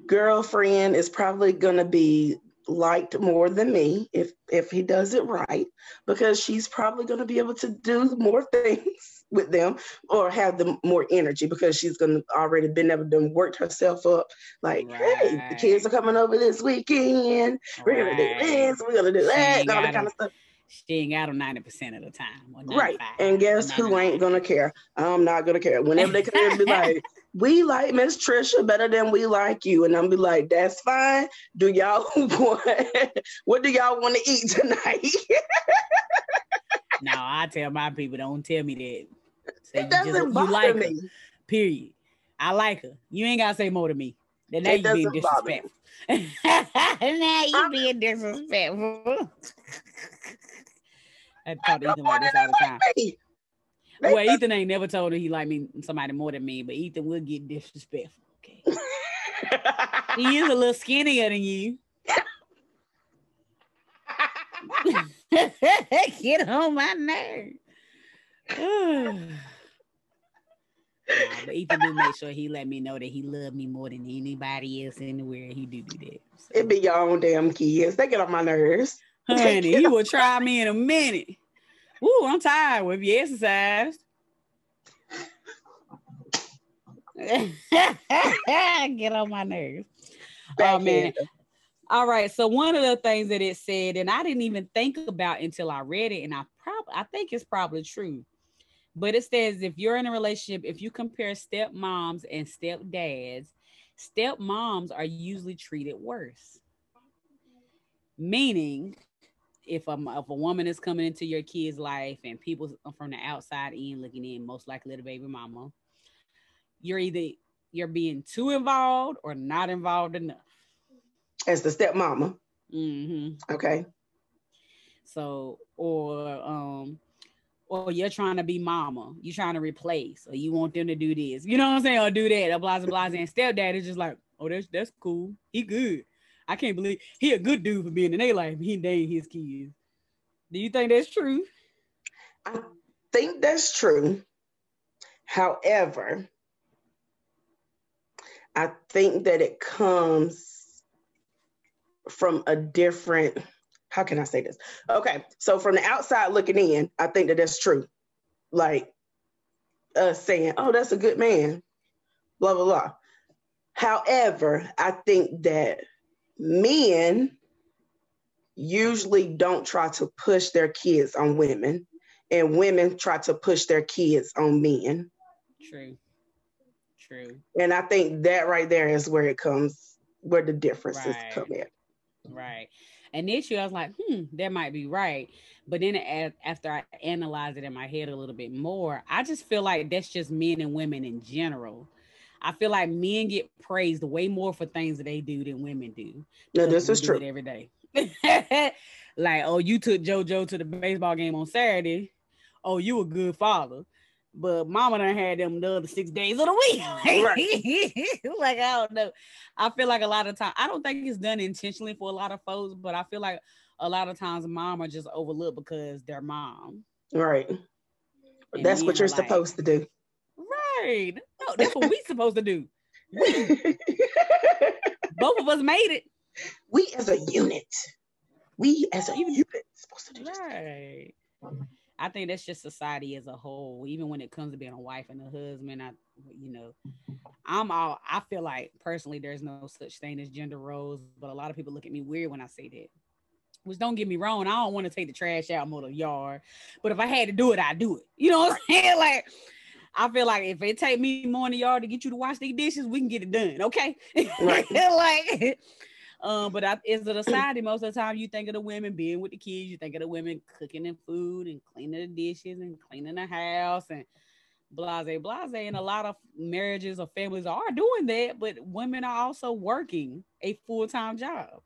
A: girlfriend is probably gonna be liked more than me if if he does it right because she's probably going to be able to do more things [laughs] with them or have them more energy because she's going to already been able to work herself up like right. hey the kids are coming over this weekend we're going to do this we're going to do that and all that kind of stuff
B: she ain't got them 90% of the time.
A: Right. And guess who ain't gonna care? I'm not gonna care. Whenever they come and be [laughs] like, we like Miss Trisha better than we like you. And I'm be like, that's fine. Do y'all [laughs] want what do y'all want to eat tonight?
B: no, I tell my people, don't tell me that. Say it doesn't you, just, you like me. her. Period. I like her. You ain't gotta say more to me. Then now you being disrespectful. [laughs] now you being disrespectful. [laughs] I thought Ethan like this all the time. Like well, Ethan ain't never told her he like me somebody more than me, but Ethan will get disrespectful. Okay. [laughs] he is a little skinnier than you. [laughs] [laughs] get on my nerve. [sighs] nah, but Ethan do make sure he let me know that he loved me more than anybody else anywhere. He do do that.
A: So. It be your own damn kids. They get on my nerves.
B: Honey, he will try me in a minute. Ooh, I'm tired. Have you exercised? [laughs] Get on my nerves. oh man. All right. So one of the things that it said, and I didn't even think about until I read it, and I probably I think it's probably true. But it says if you're in a relationship, if you compare stepmoms and stepdads, stepmoms are usually treated worse. Meaning, if a, if a woman is coming into your kid's life and people from the outside in looking in, most likely the baby mama, you're either you're being too involved or not involved enough.
A: As the stepmama.
B: Mm-hmm.
A: Okay.
B: So, or um, or you're trying to be mama, you're trying to replace, or you want them to do this, you know what I'm saying, or do that, or blah blah blah. And stepdad is just like, oh, that's that's cool. He good. I can't believe he a good dude for being in their life. He dating his kids. Do you think that's true?
A: I think that's true. However, I think that it comes from a different, how can I say this? Okay, so from the outside looking in, I think that that's true. Like us uh, saying, oh, that's a good man, blah, blah, blah. However, I think that men usually don't try to push their kids on women, and women try to push their kids on men.
B: True. True.
A: And I think that right there is where it comes, where the differences right. come in.
B: Right. Initially, I was like, hmm, that might be right. But then after I analyzed it in my head a little bit more, I just feel like that's just men and women in general. I feel like men get praised way more for things that they do than women do.
A: Yeah, this is true.
B: every day. [laughs] like, oh, you took JoJo to the baseball game on Saturday. Oh, you a good father but mama done had them the other six days of the week. [laughs] right. like I don't know. I feel like a lot of time I don't think it's done intentionally for a lot of folks, but I feel like a lot of times mom are just overlooked because they're mom.
A: Right. And that's what you're like, supposed to do.
B: No, that's what we supposed to do. We, [laughs] Both of us made it.
A: We as a unit. We as a unit supposed to do
B: right. I think that's just society as a whole. Even when it comes to being a wife and a husband, I, you know, I'm all. I feel like personally, there's no such thing as gender roles, but a lot of people look at me weird when I say that. Which don't get me wrong, I don't want to take the trash out more the yard, but if I had to do it, I'd do it. You know what I'm [laughs] saying? Like, I feel like if it take me more than y'all to get you to wash these dishes, we can get it done. Okay, right. [laughs] like um, but I, as a society, most of the time you think of the women being with the kids, you think of the women cooking and food and cleaning the dishes and cleaning the house and blase blase. And a lot of marriages or families are doing that, but women are also working a full-time job.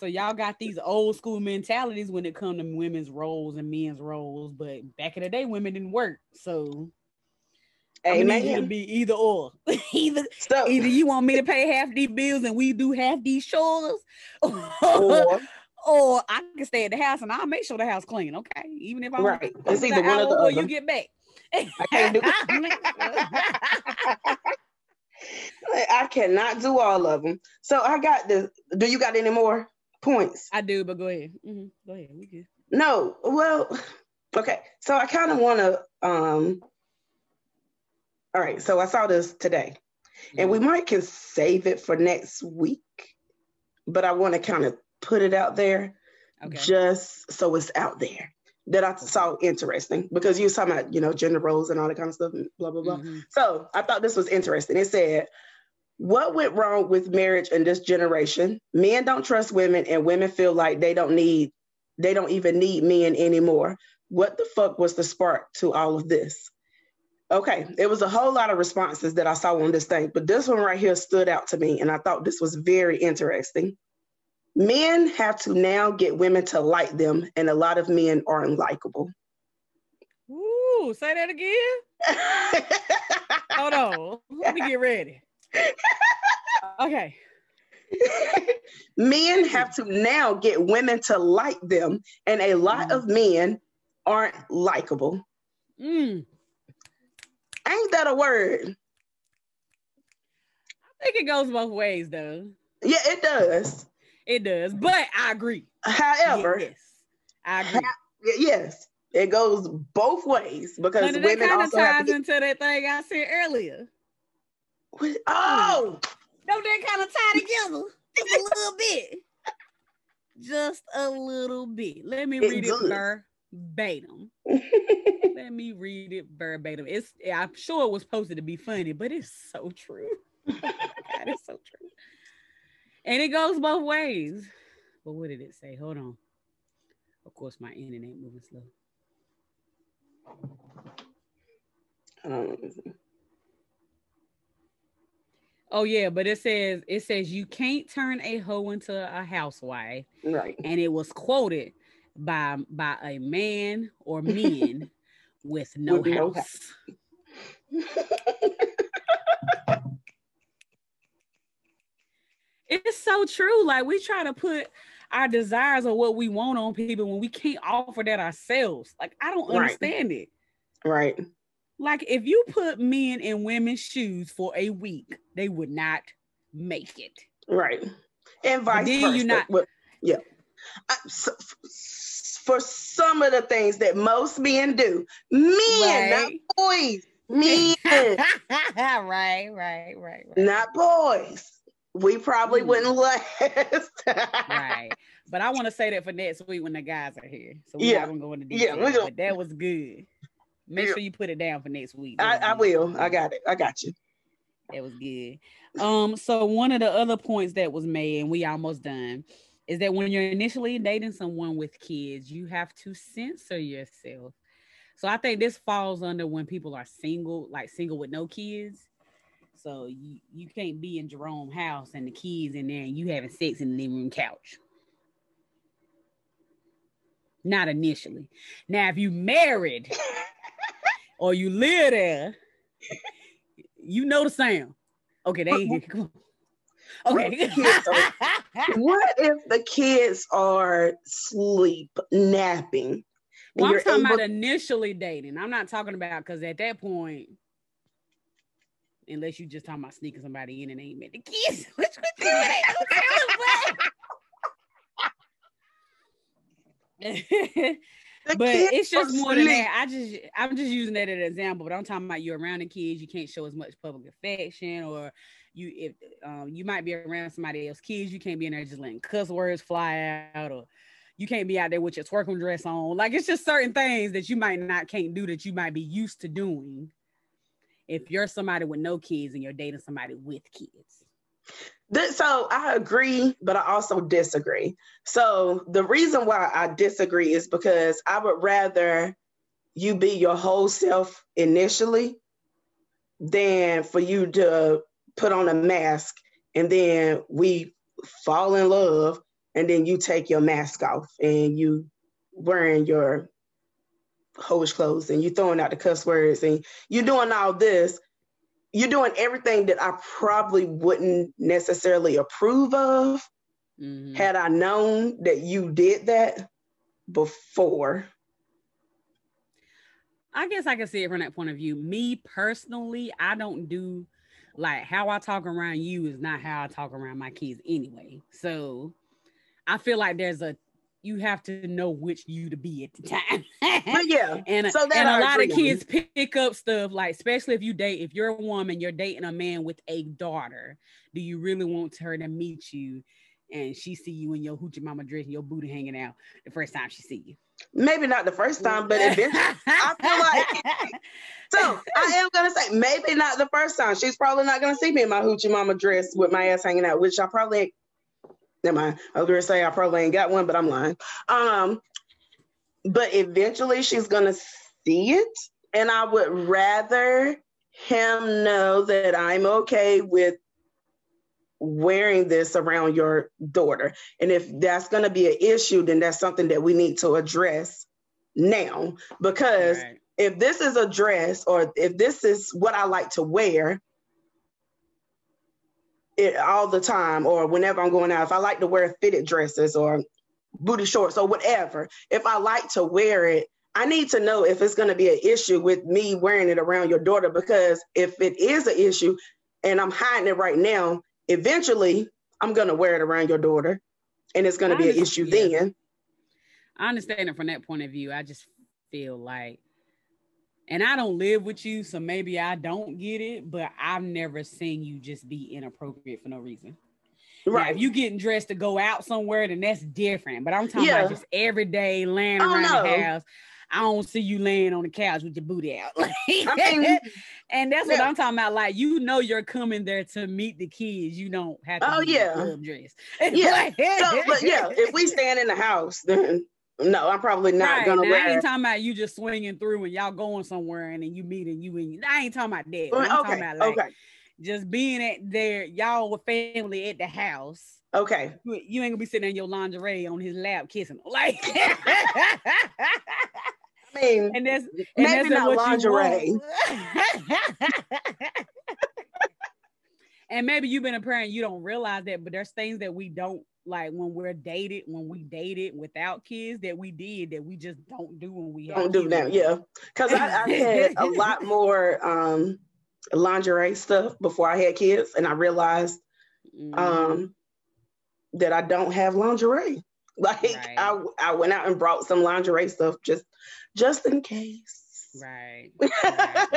B: So y'all got these old school mentalities when it comes to women's roles and men's roles, but back in the day, women didn't work. So Amen. I need to be either or. [laughs] either so, either you want me to pay half these bills and we do half these chores, [laughs] or, or I can stay at the house and I'll make sure the house clean. Okay, even if I'm right. It's either one or the other. You get back. I can't do. [laughs]
A: I cannot do all of them. So I got the. Do you got any more points?
B: I do, but go ahead. Mm-hmm. Go ahead. We
A: good. No. Well, okay. So I kind of want to um all right, so I saw this today, and we mm-hmm. might can save it for next week, but I want to kind of put it out there okay. just so it's out there that I saw interesting because you was talking about, you know, gender roles and all that kind of stuff, blah, blah, blah. Mm-hmm. So I thought this was interesting. It said, what went wrong with marriage in this generation? Men don't trust women and women feel like they don't need, they don't even need men anymore. What the fuck was the spark to all of this? Okay, it was a whole lot of responses that I saw on this thing, but this one right here stood out to me, and I thought this was very interesting. Men have to now get women to like them, and a lot of men aren't likable.
B: Ooh, say that again. [laughs] Hold on, let me get ready. Okay.
A: men have to now get women to like them, and a lot mm. of men aren't likable.
B: Mm.
A: Ain't that a word?
B: I think it goes both ways though.
A: Yeah, it does.
B: It does, but I agree.
A: However,
B: yes, I agree.
A: Ha- yes, it goes both ways because women
B: kind
A: also
B: of
A: ties
B: get- into that thing I said earlier. Hmm.
A: Oh,
B: don't they kind of tie together just a little bit? Just a little bit. Let me read it verbatim. [laughs] Let me read it verbatim. It's I'm sure it was supposed to be funny, but it's so true. [laughs] Oh God, it's so true. And it goes both ways. But what did it say? Hold on. Of course, my internet ain't moving slow. Oh yeah, but it says it says you can't turn a hoe into a housewife.
A: Right.
B: And it was quoted by by a man or [laughs] men with no with house. No [laughs] it's so true. Like we try to put our desires or what we want on people when we can't offer that ourselves. Like I don't right. understand it.
A: Right.
B: Like if you put men in women's shoes for a week, they would not make it.
A: Right. And vice versa. You not, yeah. I, so, for some of the things that most men do, men, right. not boys, [laughs] men.
B: right, right, right, right.
A: Not boys. We probably mm. wouldn't last. [laughs]
B: right. But I want to say that for next week when the guys are here. So we yeah. not gonna go into detail. Yeah, but that was good. Make yeah. sure you put it down for next week.
A: I, I will. I got it. I got you.
B: That was good. Um, so one of the other points that was made, and we almost done, is that when you're initially dating someone with kids, you have to censor yourself. So I think this falls under when people are single, like single with no kids. So you, you can't be in Jerome house and the kids in there and you having sex in the living room couch. Not initially. Now, if you married [laughs] or you live there, you know the sound. Okay, they ain't come on.
A: Okay. [laughs] [laughs] what if the kids are sleep napping?
B: Well, I'm talking able- about initially dating. I'm not talking about because at that point, unless you just talking about sneaking somebody in and ain't met the kids, which we do it but it's just more than that. I just I'm just using that as an example, but I'm talking about you're around the kids, you can't show as much public affection, or you if um you might be around somebody else's kids, you can't be in there just letting cuss words fly out, or you can't be out there with your twerking dress on. Like it's just certain things that you might not can't do that you might be used to doing if you're somebody with no kids and you're dating somebody with kids.
A: So I agree, but I also disagree. So the reason why I disagree is because I would rather you be your whole self initially than for you to put on a mask and then we fall in love and then you take your mask off and you wearing your hose clothes and you throwing out the cuss words and you're doing all this you're doing everything that I probably wouldn't necessarily approve of mm-hmm. had I known that you did that before.
B: I guess I can see it from that point of view. Me personally, I don't do like how I talk around you is not how I talk around my kids anyway. So I feel like there's a you have to know which you to be at the time.
A: but yeah,
B: and, [laughs] so and a lot of kids pick up stuff like, especially if you date, if you're a woman, you're dating a man with a daughter. Do you really want her to meet you? And she see you in your hoochie mama dress and your booty hanging out the first time she see you.
A: Maybe not the first time, but eventually, I feel like. So I am gonna say maybe not the first time. She's probably not gonna see me in my hoochie mama dress with my ass hanging out, which I probably Never mind. I was gonna say I probably ain't got one, but I'm lying. Um, but eventually she's gonna see it, and I would rather him know that I'm okay with wearing this around your daughter. And if that's going to be an issue, then that's something that we need to address now. Because right. if this is a dress or if this is what I like to wear, it all the time or whenever I'm going out. If I like to wear fitted dresses or booty shorts or whatever, if I like to wear it, I need to know if it's going to be an issue with me wearing it around your daughter because if it is an issue and I'm hiding it right now, eventually I'm going to wear it around your daughter and it's going to be an issue yeah. then.
B: I understand it from that point of view. I just feel like and I don't live with you, so maybe I don't get it, but I've never seen you just be inappropriate for no reason. Right. Now, if you're getting dressed to go out somewhere, then that's different. But I'm talking yeah. about just every day laying around the house. I don't see you laying on the couch with your booty out. [laughs] I mean, and that's yeah. what I'm talking about. Like, you know, you're coming there to meet the kids. You don't have to.
A: Oh yeah.
B: Dress. [laughs]
A: Yeah. so, but yeah, if we stand in the house, then no, I'm probably not right. gonna.
B: Now, I ain't talking about you just swinging through and y'all going somewhere and then you meeting you and I ain't talking about that. I'm okay. talking about like okay. just being at there, y'all with family at the house.
A: Okay.
B: You, you ain't gonna be sitting in your lingerie on his lap kissing like. [laughs]
A: I mean, and that's and maybe not lingerie. [laughs]
B: and maybe you've been a parent, you don't realize that, but there's things that we don't like when we're dated, when we dated without kids that we did that we just don't do when we
A: don't do now. Yeah, because I, I [laughs] had a lot more um, lingerie stuff before I had kids, and I realized mm-hmm. um, that I don't have lingerie. [laughs] Like right. I, I went out and brought some lingerie stuff just just in case.
B: Right. [laughs] right.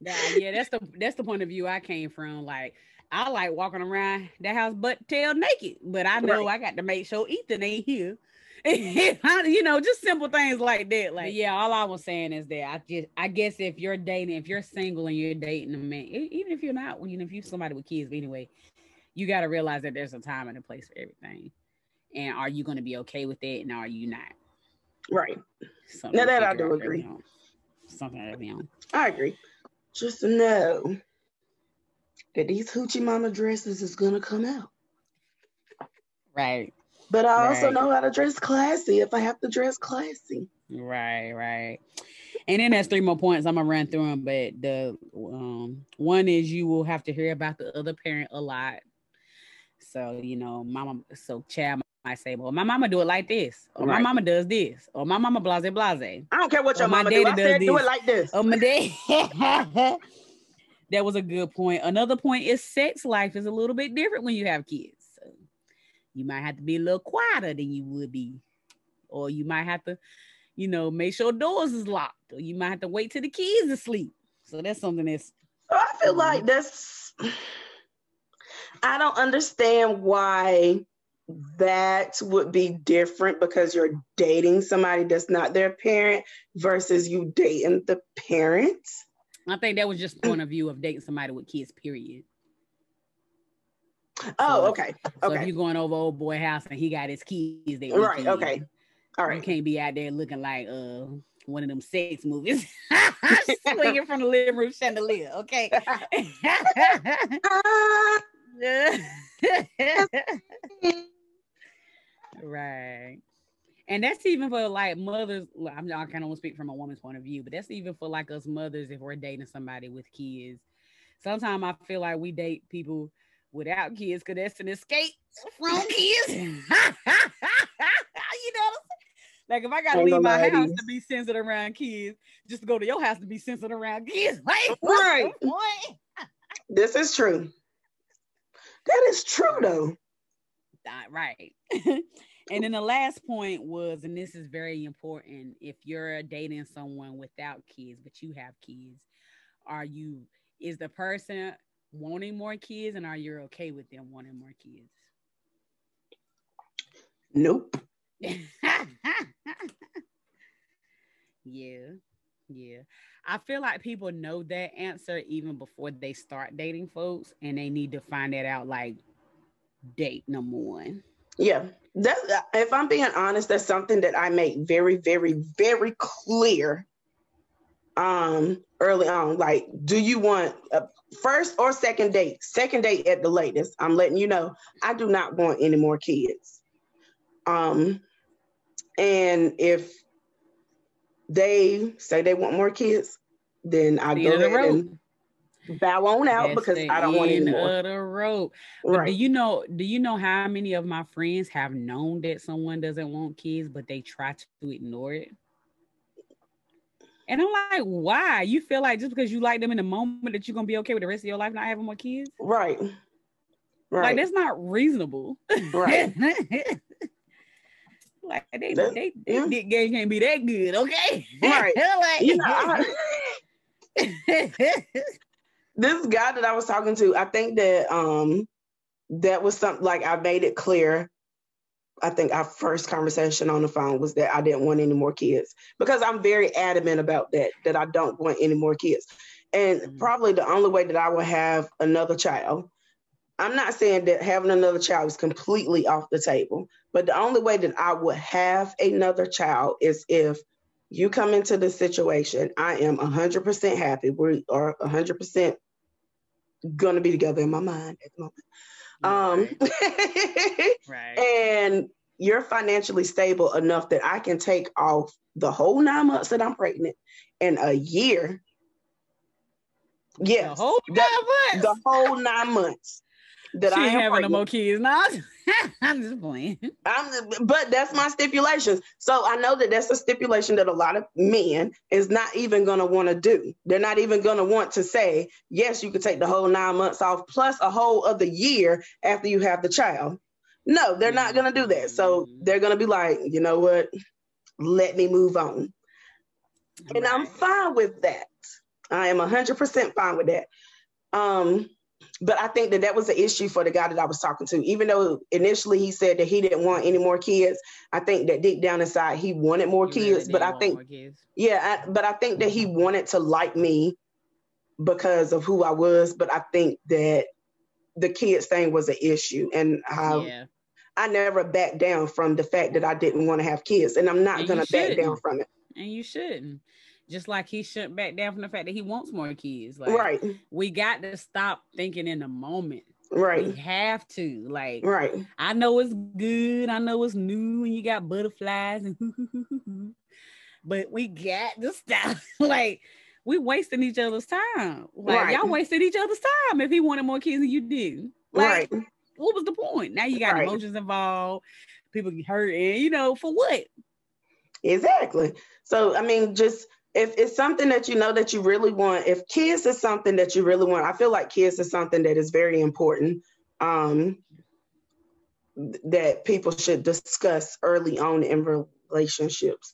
B: yeah, that's the that's the point of view I came from. Like I like walking around the house butt tail naked, but I know right. I got to make sure Ethan ain't here. [laughs] you know, just simple things like that. Like, yeah, all I was saying is that I just, I guess if you're dating, if you're single and you're dating a man, even if you're not, even if you're somebody with kids, but anyway, you got to realize that there's a time and a place for everything. And are you going to be okay with it? And are you not?
A: Right. Something now that I do agree.
B: Something that be on.
A: I agree. Just to know that these hoochie mama dresses is gonna come out.
B: Right.
A: But I also right. know how to dress classy if I have to dress classy.
B: Right, right. And then there's three more points. I'm gonna run through them, but the um, one is you will have to hear about the other parent a lot. So you know, mama. So Chad might say, "Well, my mama do it like this, or right. my mama does this, or my mama blase blase."
A: I don't care what your mama do. I said do it like this.
B: Oh, my dad. [laughs] that was a good point. Another point is sex life is a little bit different when you have kids. So you might have to be a little quieter than you would be, or you might have to, you know, make sure doors is locked, or you might have to wait till the kids asleep. So that's something that's.
A: I feel like that's. I don't understand why that would be different because you're dating somebody that's not their parent versus you dating the parents.
B: I think that was just point of view of dating somebody with kids, period.
A: Oh, so, okay.
B: So
A: okay.
B: if you're going over old boy house and he got his keys,
A: they right. Okay. All right.
B: You can't be out there looking like uh one of them sex movies, [laughs] swinging from the living room chandelier. Okay. [laughs] [laughs] right. And that's even for like mothers. I'm not kind of speak from a woman's point of view, but that's even for like us mothers if we're dating somebody with kids. Sometimes I feel like we date people without kids because that's an escape from kids. [laughs] you know Like if I gotta leave my house to be sensitive around kids, just to go to your house to be sensitive around kids. [laughs] Like, [laughs]
A: right. this is true. That is true though.
B: Right. And then the last point was, and this is very important, if you're dating someone without kids, but you have kids, are you, is the person wanting more kids and are you okay with them wanting more kids?
A: Nope. [laughs]
B: yeah. Yeah. I feel like people know that answer even before they start dating folks and they need to find that out like date number one.
A: Yeah. That, if I'm being honest, that's something that I make very, very, very clear um early on. Like, do you want a first or second date? Second date at the latest. I'm letting you know I do not want any more kids. Um, and if they say they want more kids, then I go ahead and bow on out That's because I don't want any more.
B: The rope. Right. do you know? Do you know how many of my friends have known that someone doesn't want kids, but they try to ignore it? And I'm like, why? You feel like just because you like them in the moment that you're gonna be okay with the rest of your life not having more kids?
A: Right. Right.
B: Like that's not reasonable. Right. [laughs] Like they, that, they, yeah. dick game can't be that good, okay? [laughs] Right.
A: like, you know, I, [laughs] this guy that I was talking to, I think that um that was something like I made it clear. I think our first conversation on the phone was that I didn't want any more kids because I'm very adamant about that, that I don't want any more kids. And mm-hmm. probably the only way that I will have another child, I'm not saying that having another child is completely off the table, but the only way that I would have another child is if you come into the situation, I am 100% happy. We are 100% going to be together in my mind at the moment. Um, [laughs] right. And you're financially stable enough that I can take off the whole nine months that I'm pregnant and a year. Yes, the whole nine months. The whole nine months
B: that she I am having no more kids. No, [laughs] I'm just playing.
A: I'm, but that's my stipulations. So I know that that's a stipulation that a lot of men is not even going to want to do. They're not even going to want to say, yes, you could take the whole nine months off plus a whole other year after you have the child. No, they're not going to do that. So mm-hmm. they're going to be like, you know what? Let me move on. And I'm fine with that. I am 100% fine with that. Um, but I think that that was an issue for the guy that I was talking to. Even though initially he said that he didn't want any more kids, I think that deep down inside he wanted more he kids. But I think, yeah, I, but I think that he mm-hmm. wanted to like me because of who I was. But I think that the kids thing was an issue, and I, yeah. I never backed down from the fact that I didn't want to have kids, and I'm not going to back down from it.
B: And you shouldn't just like he shouldn't back down from the fact that he wants more kids. Like,
A: right.
B: We got to stop thinking in the moment.
A: Right.
B: We have to. Like,
A: right.
B: I know it's good. I know it's new and you got butterflies and [laughs] but we got to stop. [laughs] like, we wasting each other's time. Like, right. y'all wasted each other's time if he wanted more kids than you did. Like, right. what was the point? Now you got right. emotions involved, people get hurt, and you know, for what?
A: Exactly. So, I mean, just if it's something that you know that you really want, if kids is something that you really want, I feel like kids is something that is very important um, that people should discuss early on in relationships.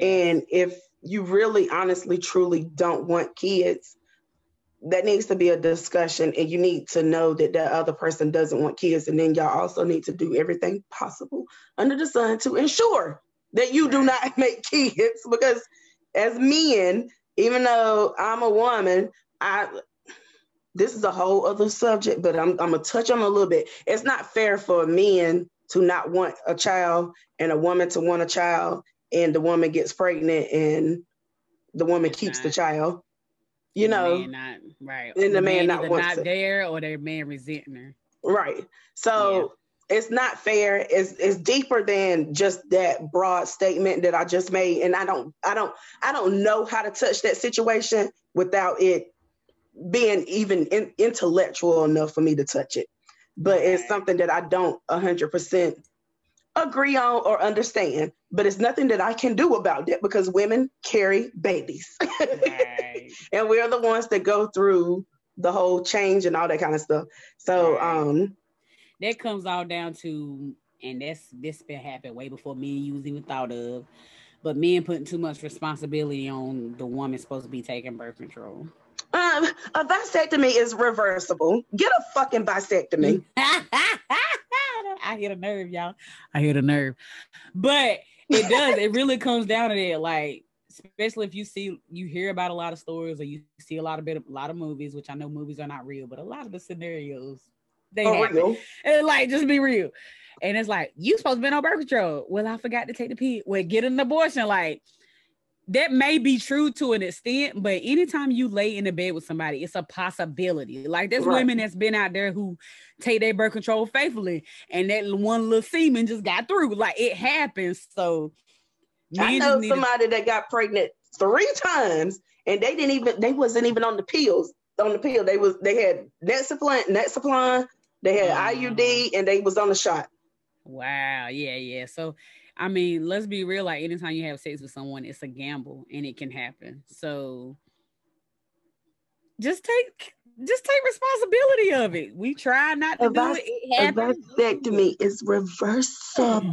A: And if you really honestly truly don't want kids, that needs to be a discussion and you need to know that the other person doesn't want kids and then y'all also need to do everything possible under the sun to ensure that you do not [laughs] make kids because as men, even though I'm a woman, I this is a whole other subject, but I'm, I'm gonna touch on a little bit. It's not fair for a men to not want a child and a woman to want a child, and the woman gets pregnant and the woman keeps not, the child. You know,
B: not, right?
A: And the, the man, man, not,
B: not there, or their man resenting her.
A: Right. So it's not fair. It's, it's deeper than just that broad statement that i just made. And i don't i don't i don't know how to touch that situation without it being even in, intellectual enough for me to touch it. But it's something that i don't 100% agree on or understand. But it's nothing that i can do about it because women carry babies. Right. [laughs] and we're the ones that go through the whole change and all that kind of stuff. So right. um
B: that comes all down to, and that's this been happening way before me and you was even thought of, but men putting too much responsibility on the woman supposed to be taking birth control.
A: Um, a vasectomy is reversible. Get a fucking vasectomy. [laughs]
B: I hit a nerve, y'all. I hit a nerve. But it does, it really comes down to that. Like, especially if you see you hear about a lot of stories or you see a lot of bit a lot of movies, which I know movies are not real, but a lot of the scenarios they oh, happen. And like, just be real. And it's like, you supposed to be on birth control. Well, I forgot to take the pill. Well, get an abortion. Like, that may be true to an extent, but anytime you lay in the bed with somebody, it's a possibility. Like there's right. women that's been out there who take their birth control faithfully, and that one little semen just got through. Like it happens. So
A: I know somebody to- that got pregnant three times, and they didn't even they wasn't even on the pills. On the pill, they was they had Nexplanon, Nexplanon, they had mm. IUD and they was on the shot.
B: Wow. Yeah, yeah. So I mean, let's be real. Like anytime you have sex with someone, it's a gamble and it can happen. So just take just take responsibility of it. We try not to
A: A
B: do it. It
A: vasectomy is reversible.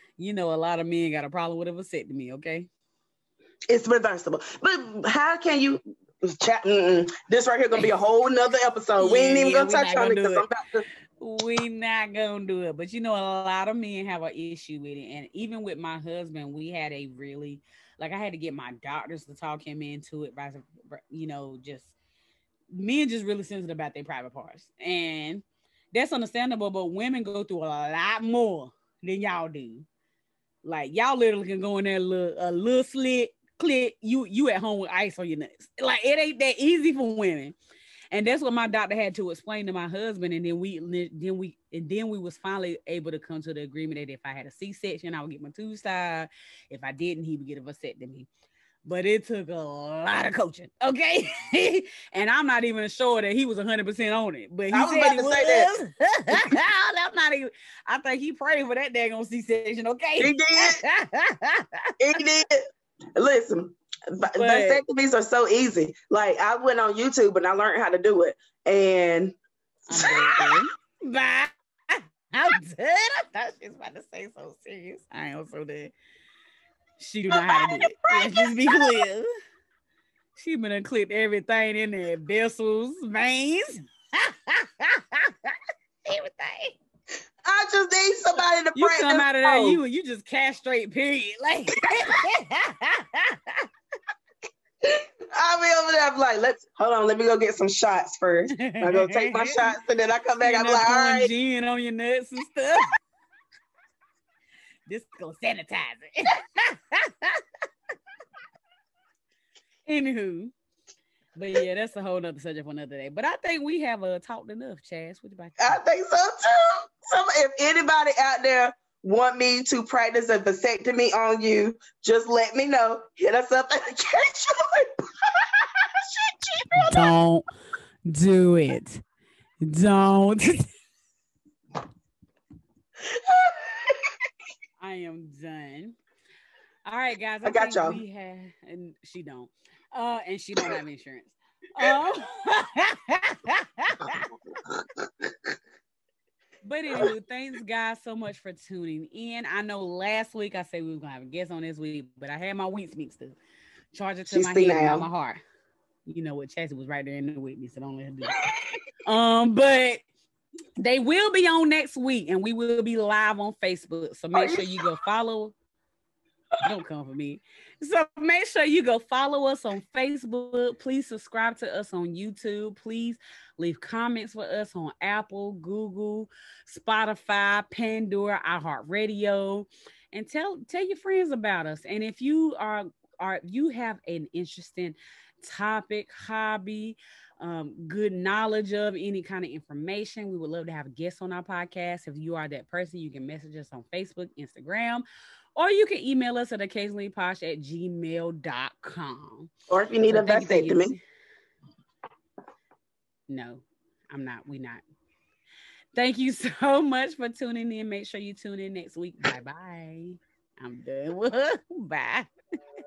A: [laughs]
B: You know, a lot of men got a problem with a vasectomy. Okay.
A: it's reversible. But how can you? Chat, this right here gonna be a whole nother episode. we ain't even gonna touch on it because I'm about to.
B: we not gonna do it. But you know a lot of men have an issue with it. And even with my husband we had a really like i had to get my doctors to talk him into it by you know just men just really sensitive about their private parts. And that's understandable but women go through a lot more than y'all do. Like y'all literally can go in there a little, a little slit click you you at home with ice on your nuts. Like it ain't that easy for women. And that's what my doctor had to explain to my husband. And then we then we and then we was finally able to come to the agreement that if i had a c-section i would get my tubes tied. If i didn't he would get a vasectomy. But it took a lot of coaching okay? [laughs] And i'm not even sure that he was 100% on it but he
A: I was
B: said
A: about
B: he
A: to
B: was.
A: say that. [laughs]
B: i'm not even i think he prayed for that daggone c-section okay?
A: He did. [laughs] He did. Listen,
B: But-
A: vasectomies are so easy. Like I went on YouTube and I learned how to do it, and. [laughs]
B: Bye. I'm dead. I thought she was about to say so serious. I am so dead. She do not know how to do it. Let's just be clear. She been done clipped everything in there, vessels, veins, [laughs] everything.
A: I just need somebody to
B: You come out of there, you you just castrate. Period. Like. [laughs] [laughs]
A: I'll be over there. I'm like, let's hold on. Let me go get some shots first. I go take my [laughs] shots and then I come back. I'm
B: You
A: like, all right.
B: gin on your nuts and stuff. this gonna sanitize it. Anywho, but yeah, that's a whole nother subject for another day. But I think we have uh, talked enough, Chaz. What about you?
A: I think so too. Some, if anybody out there want me to practice a vasectomy on you, just let me know. Hit us up at the catch.
B: Don't do it. Don't. I am done. All right, guys.
A: I got y'all.
B: We have, and she don't. Uh, and she don't have insurance. Um, [laughs] [laughs] but anyway, thanks guys so much for tuning in. I know last week I said we were gonna have a guest on this week, but I had my weeks mixed up. Charge it to
A: She
B: my head,
A: now.
B: not my heart. You know what? Chassie was right there in the with me, so don't let her do it. [laughs] um, but they will be on next week, and we will be live on Facebook. So make sure you go follow. Don't come for me. So make sure you go follow us on Facebook. Please subscribe to us on YouTube. Please leave comments for us on Apple, Google, Spotify, Pandora, iHeartRadio, and tell tell your friends about us. And if you are are you have an interesting topic, hobby, um, good knowledge of any kind of information, we would love to have a guest on our podcast. If you are that person, you can message us on Facebook, Instagram, or you can email us at occasionallyposh at gmail.com.
A: Or if you need
B: So
A: a
B: thank you, thank
A: vasectomy.
B: No, I'm not. We not. Thank you [laughs] so much for tuning in. Make sure you tune in next week. Bye bye. I'm done. [laughs] Bye. [laughs]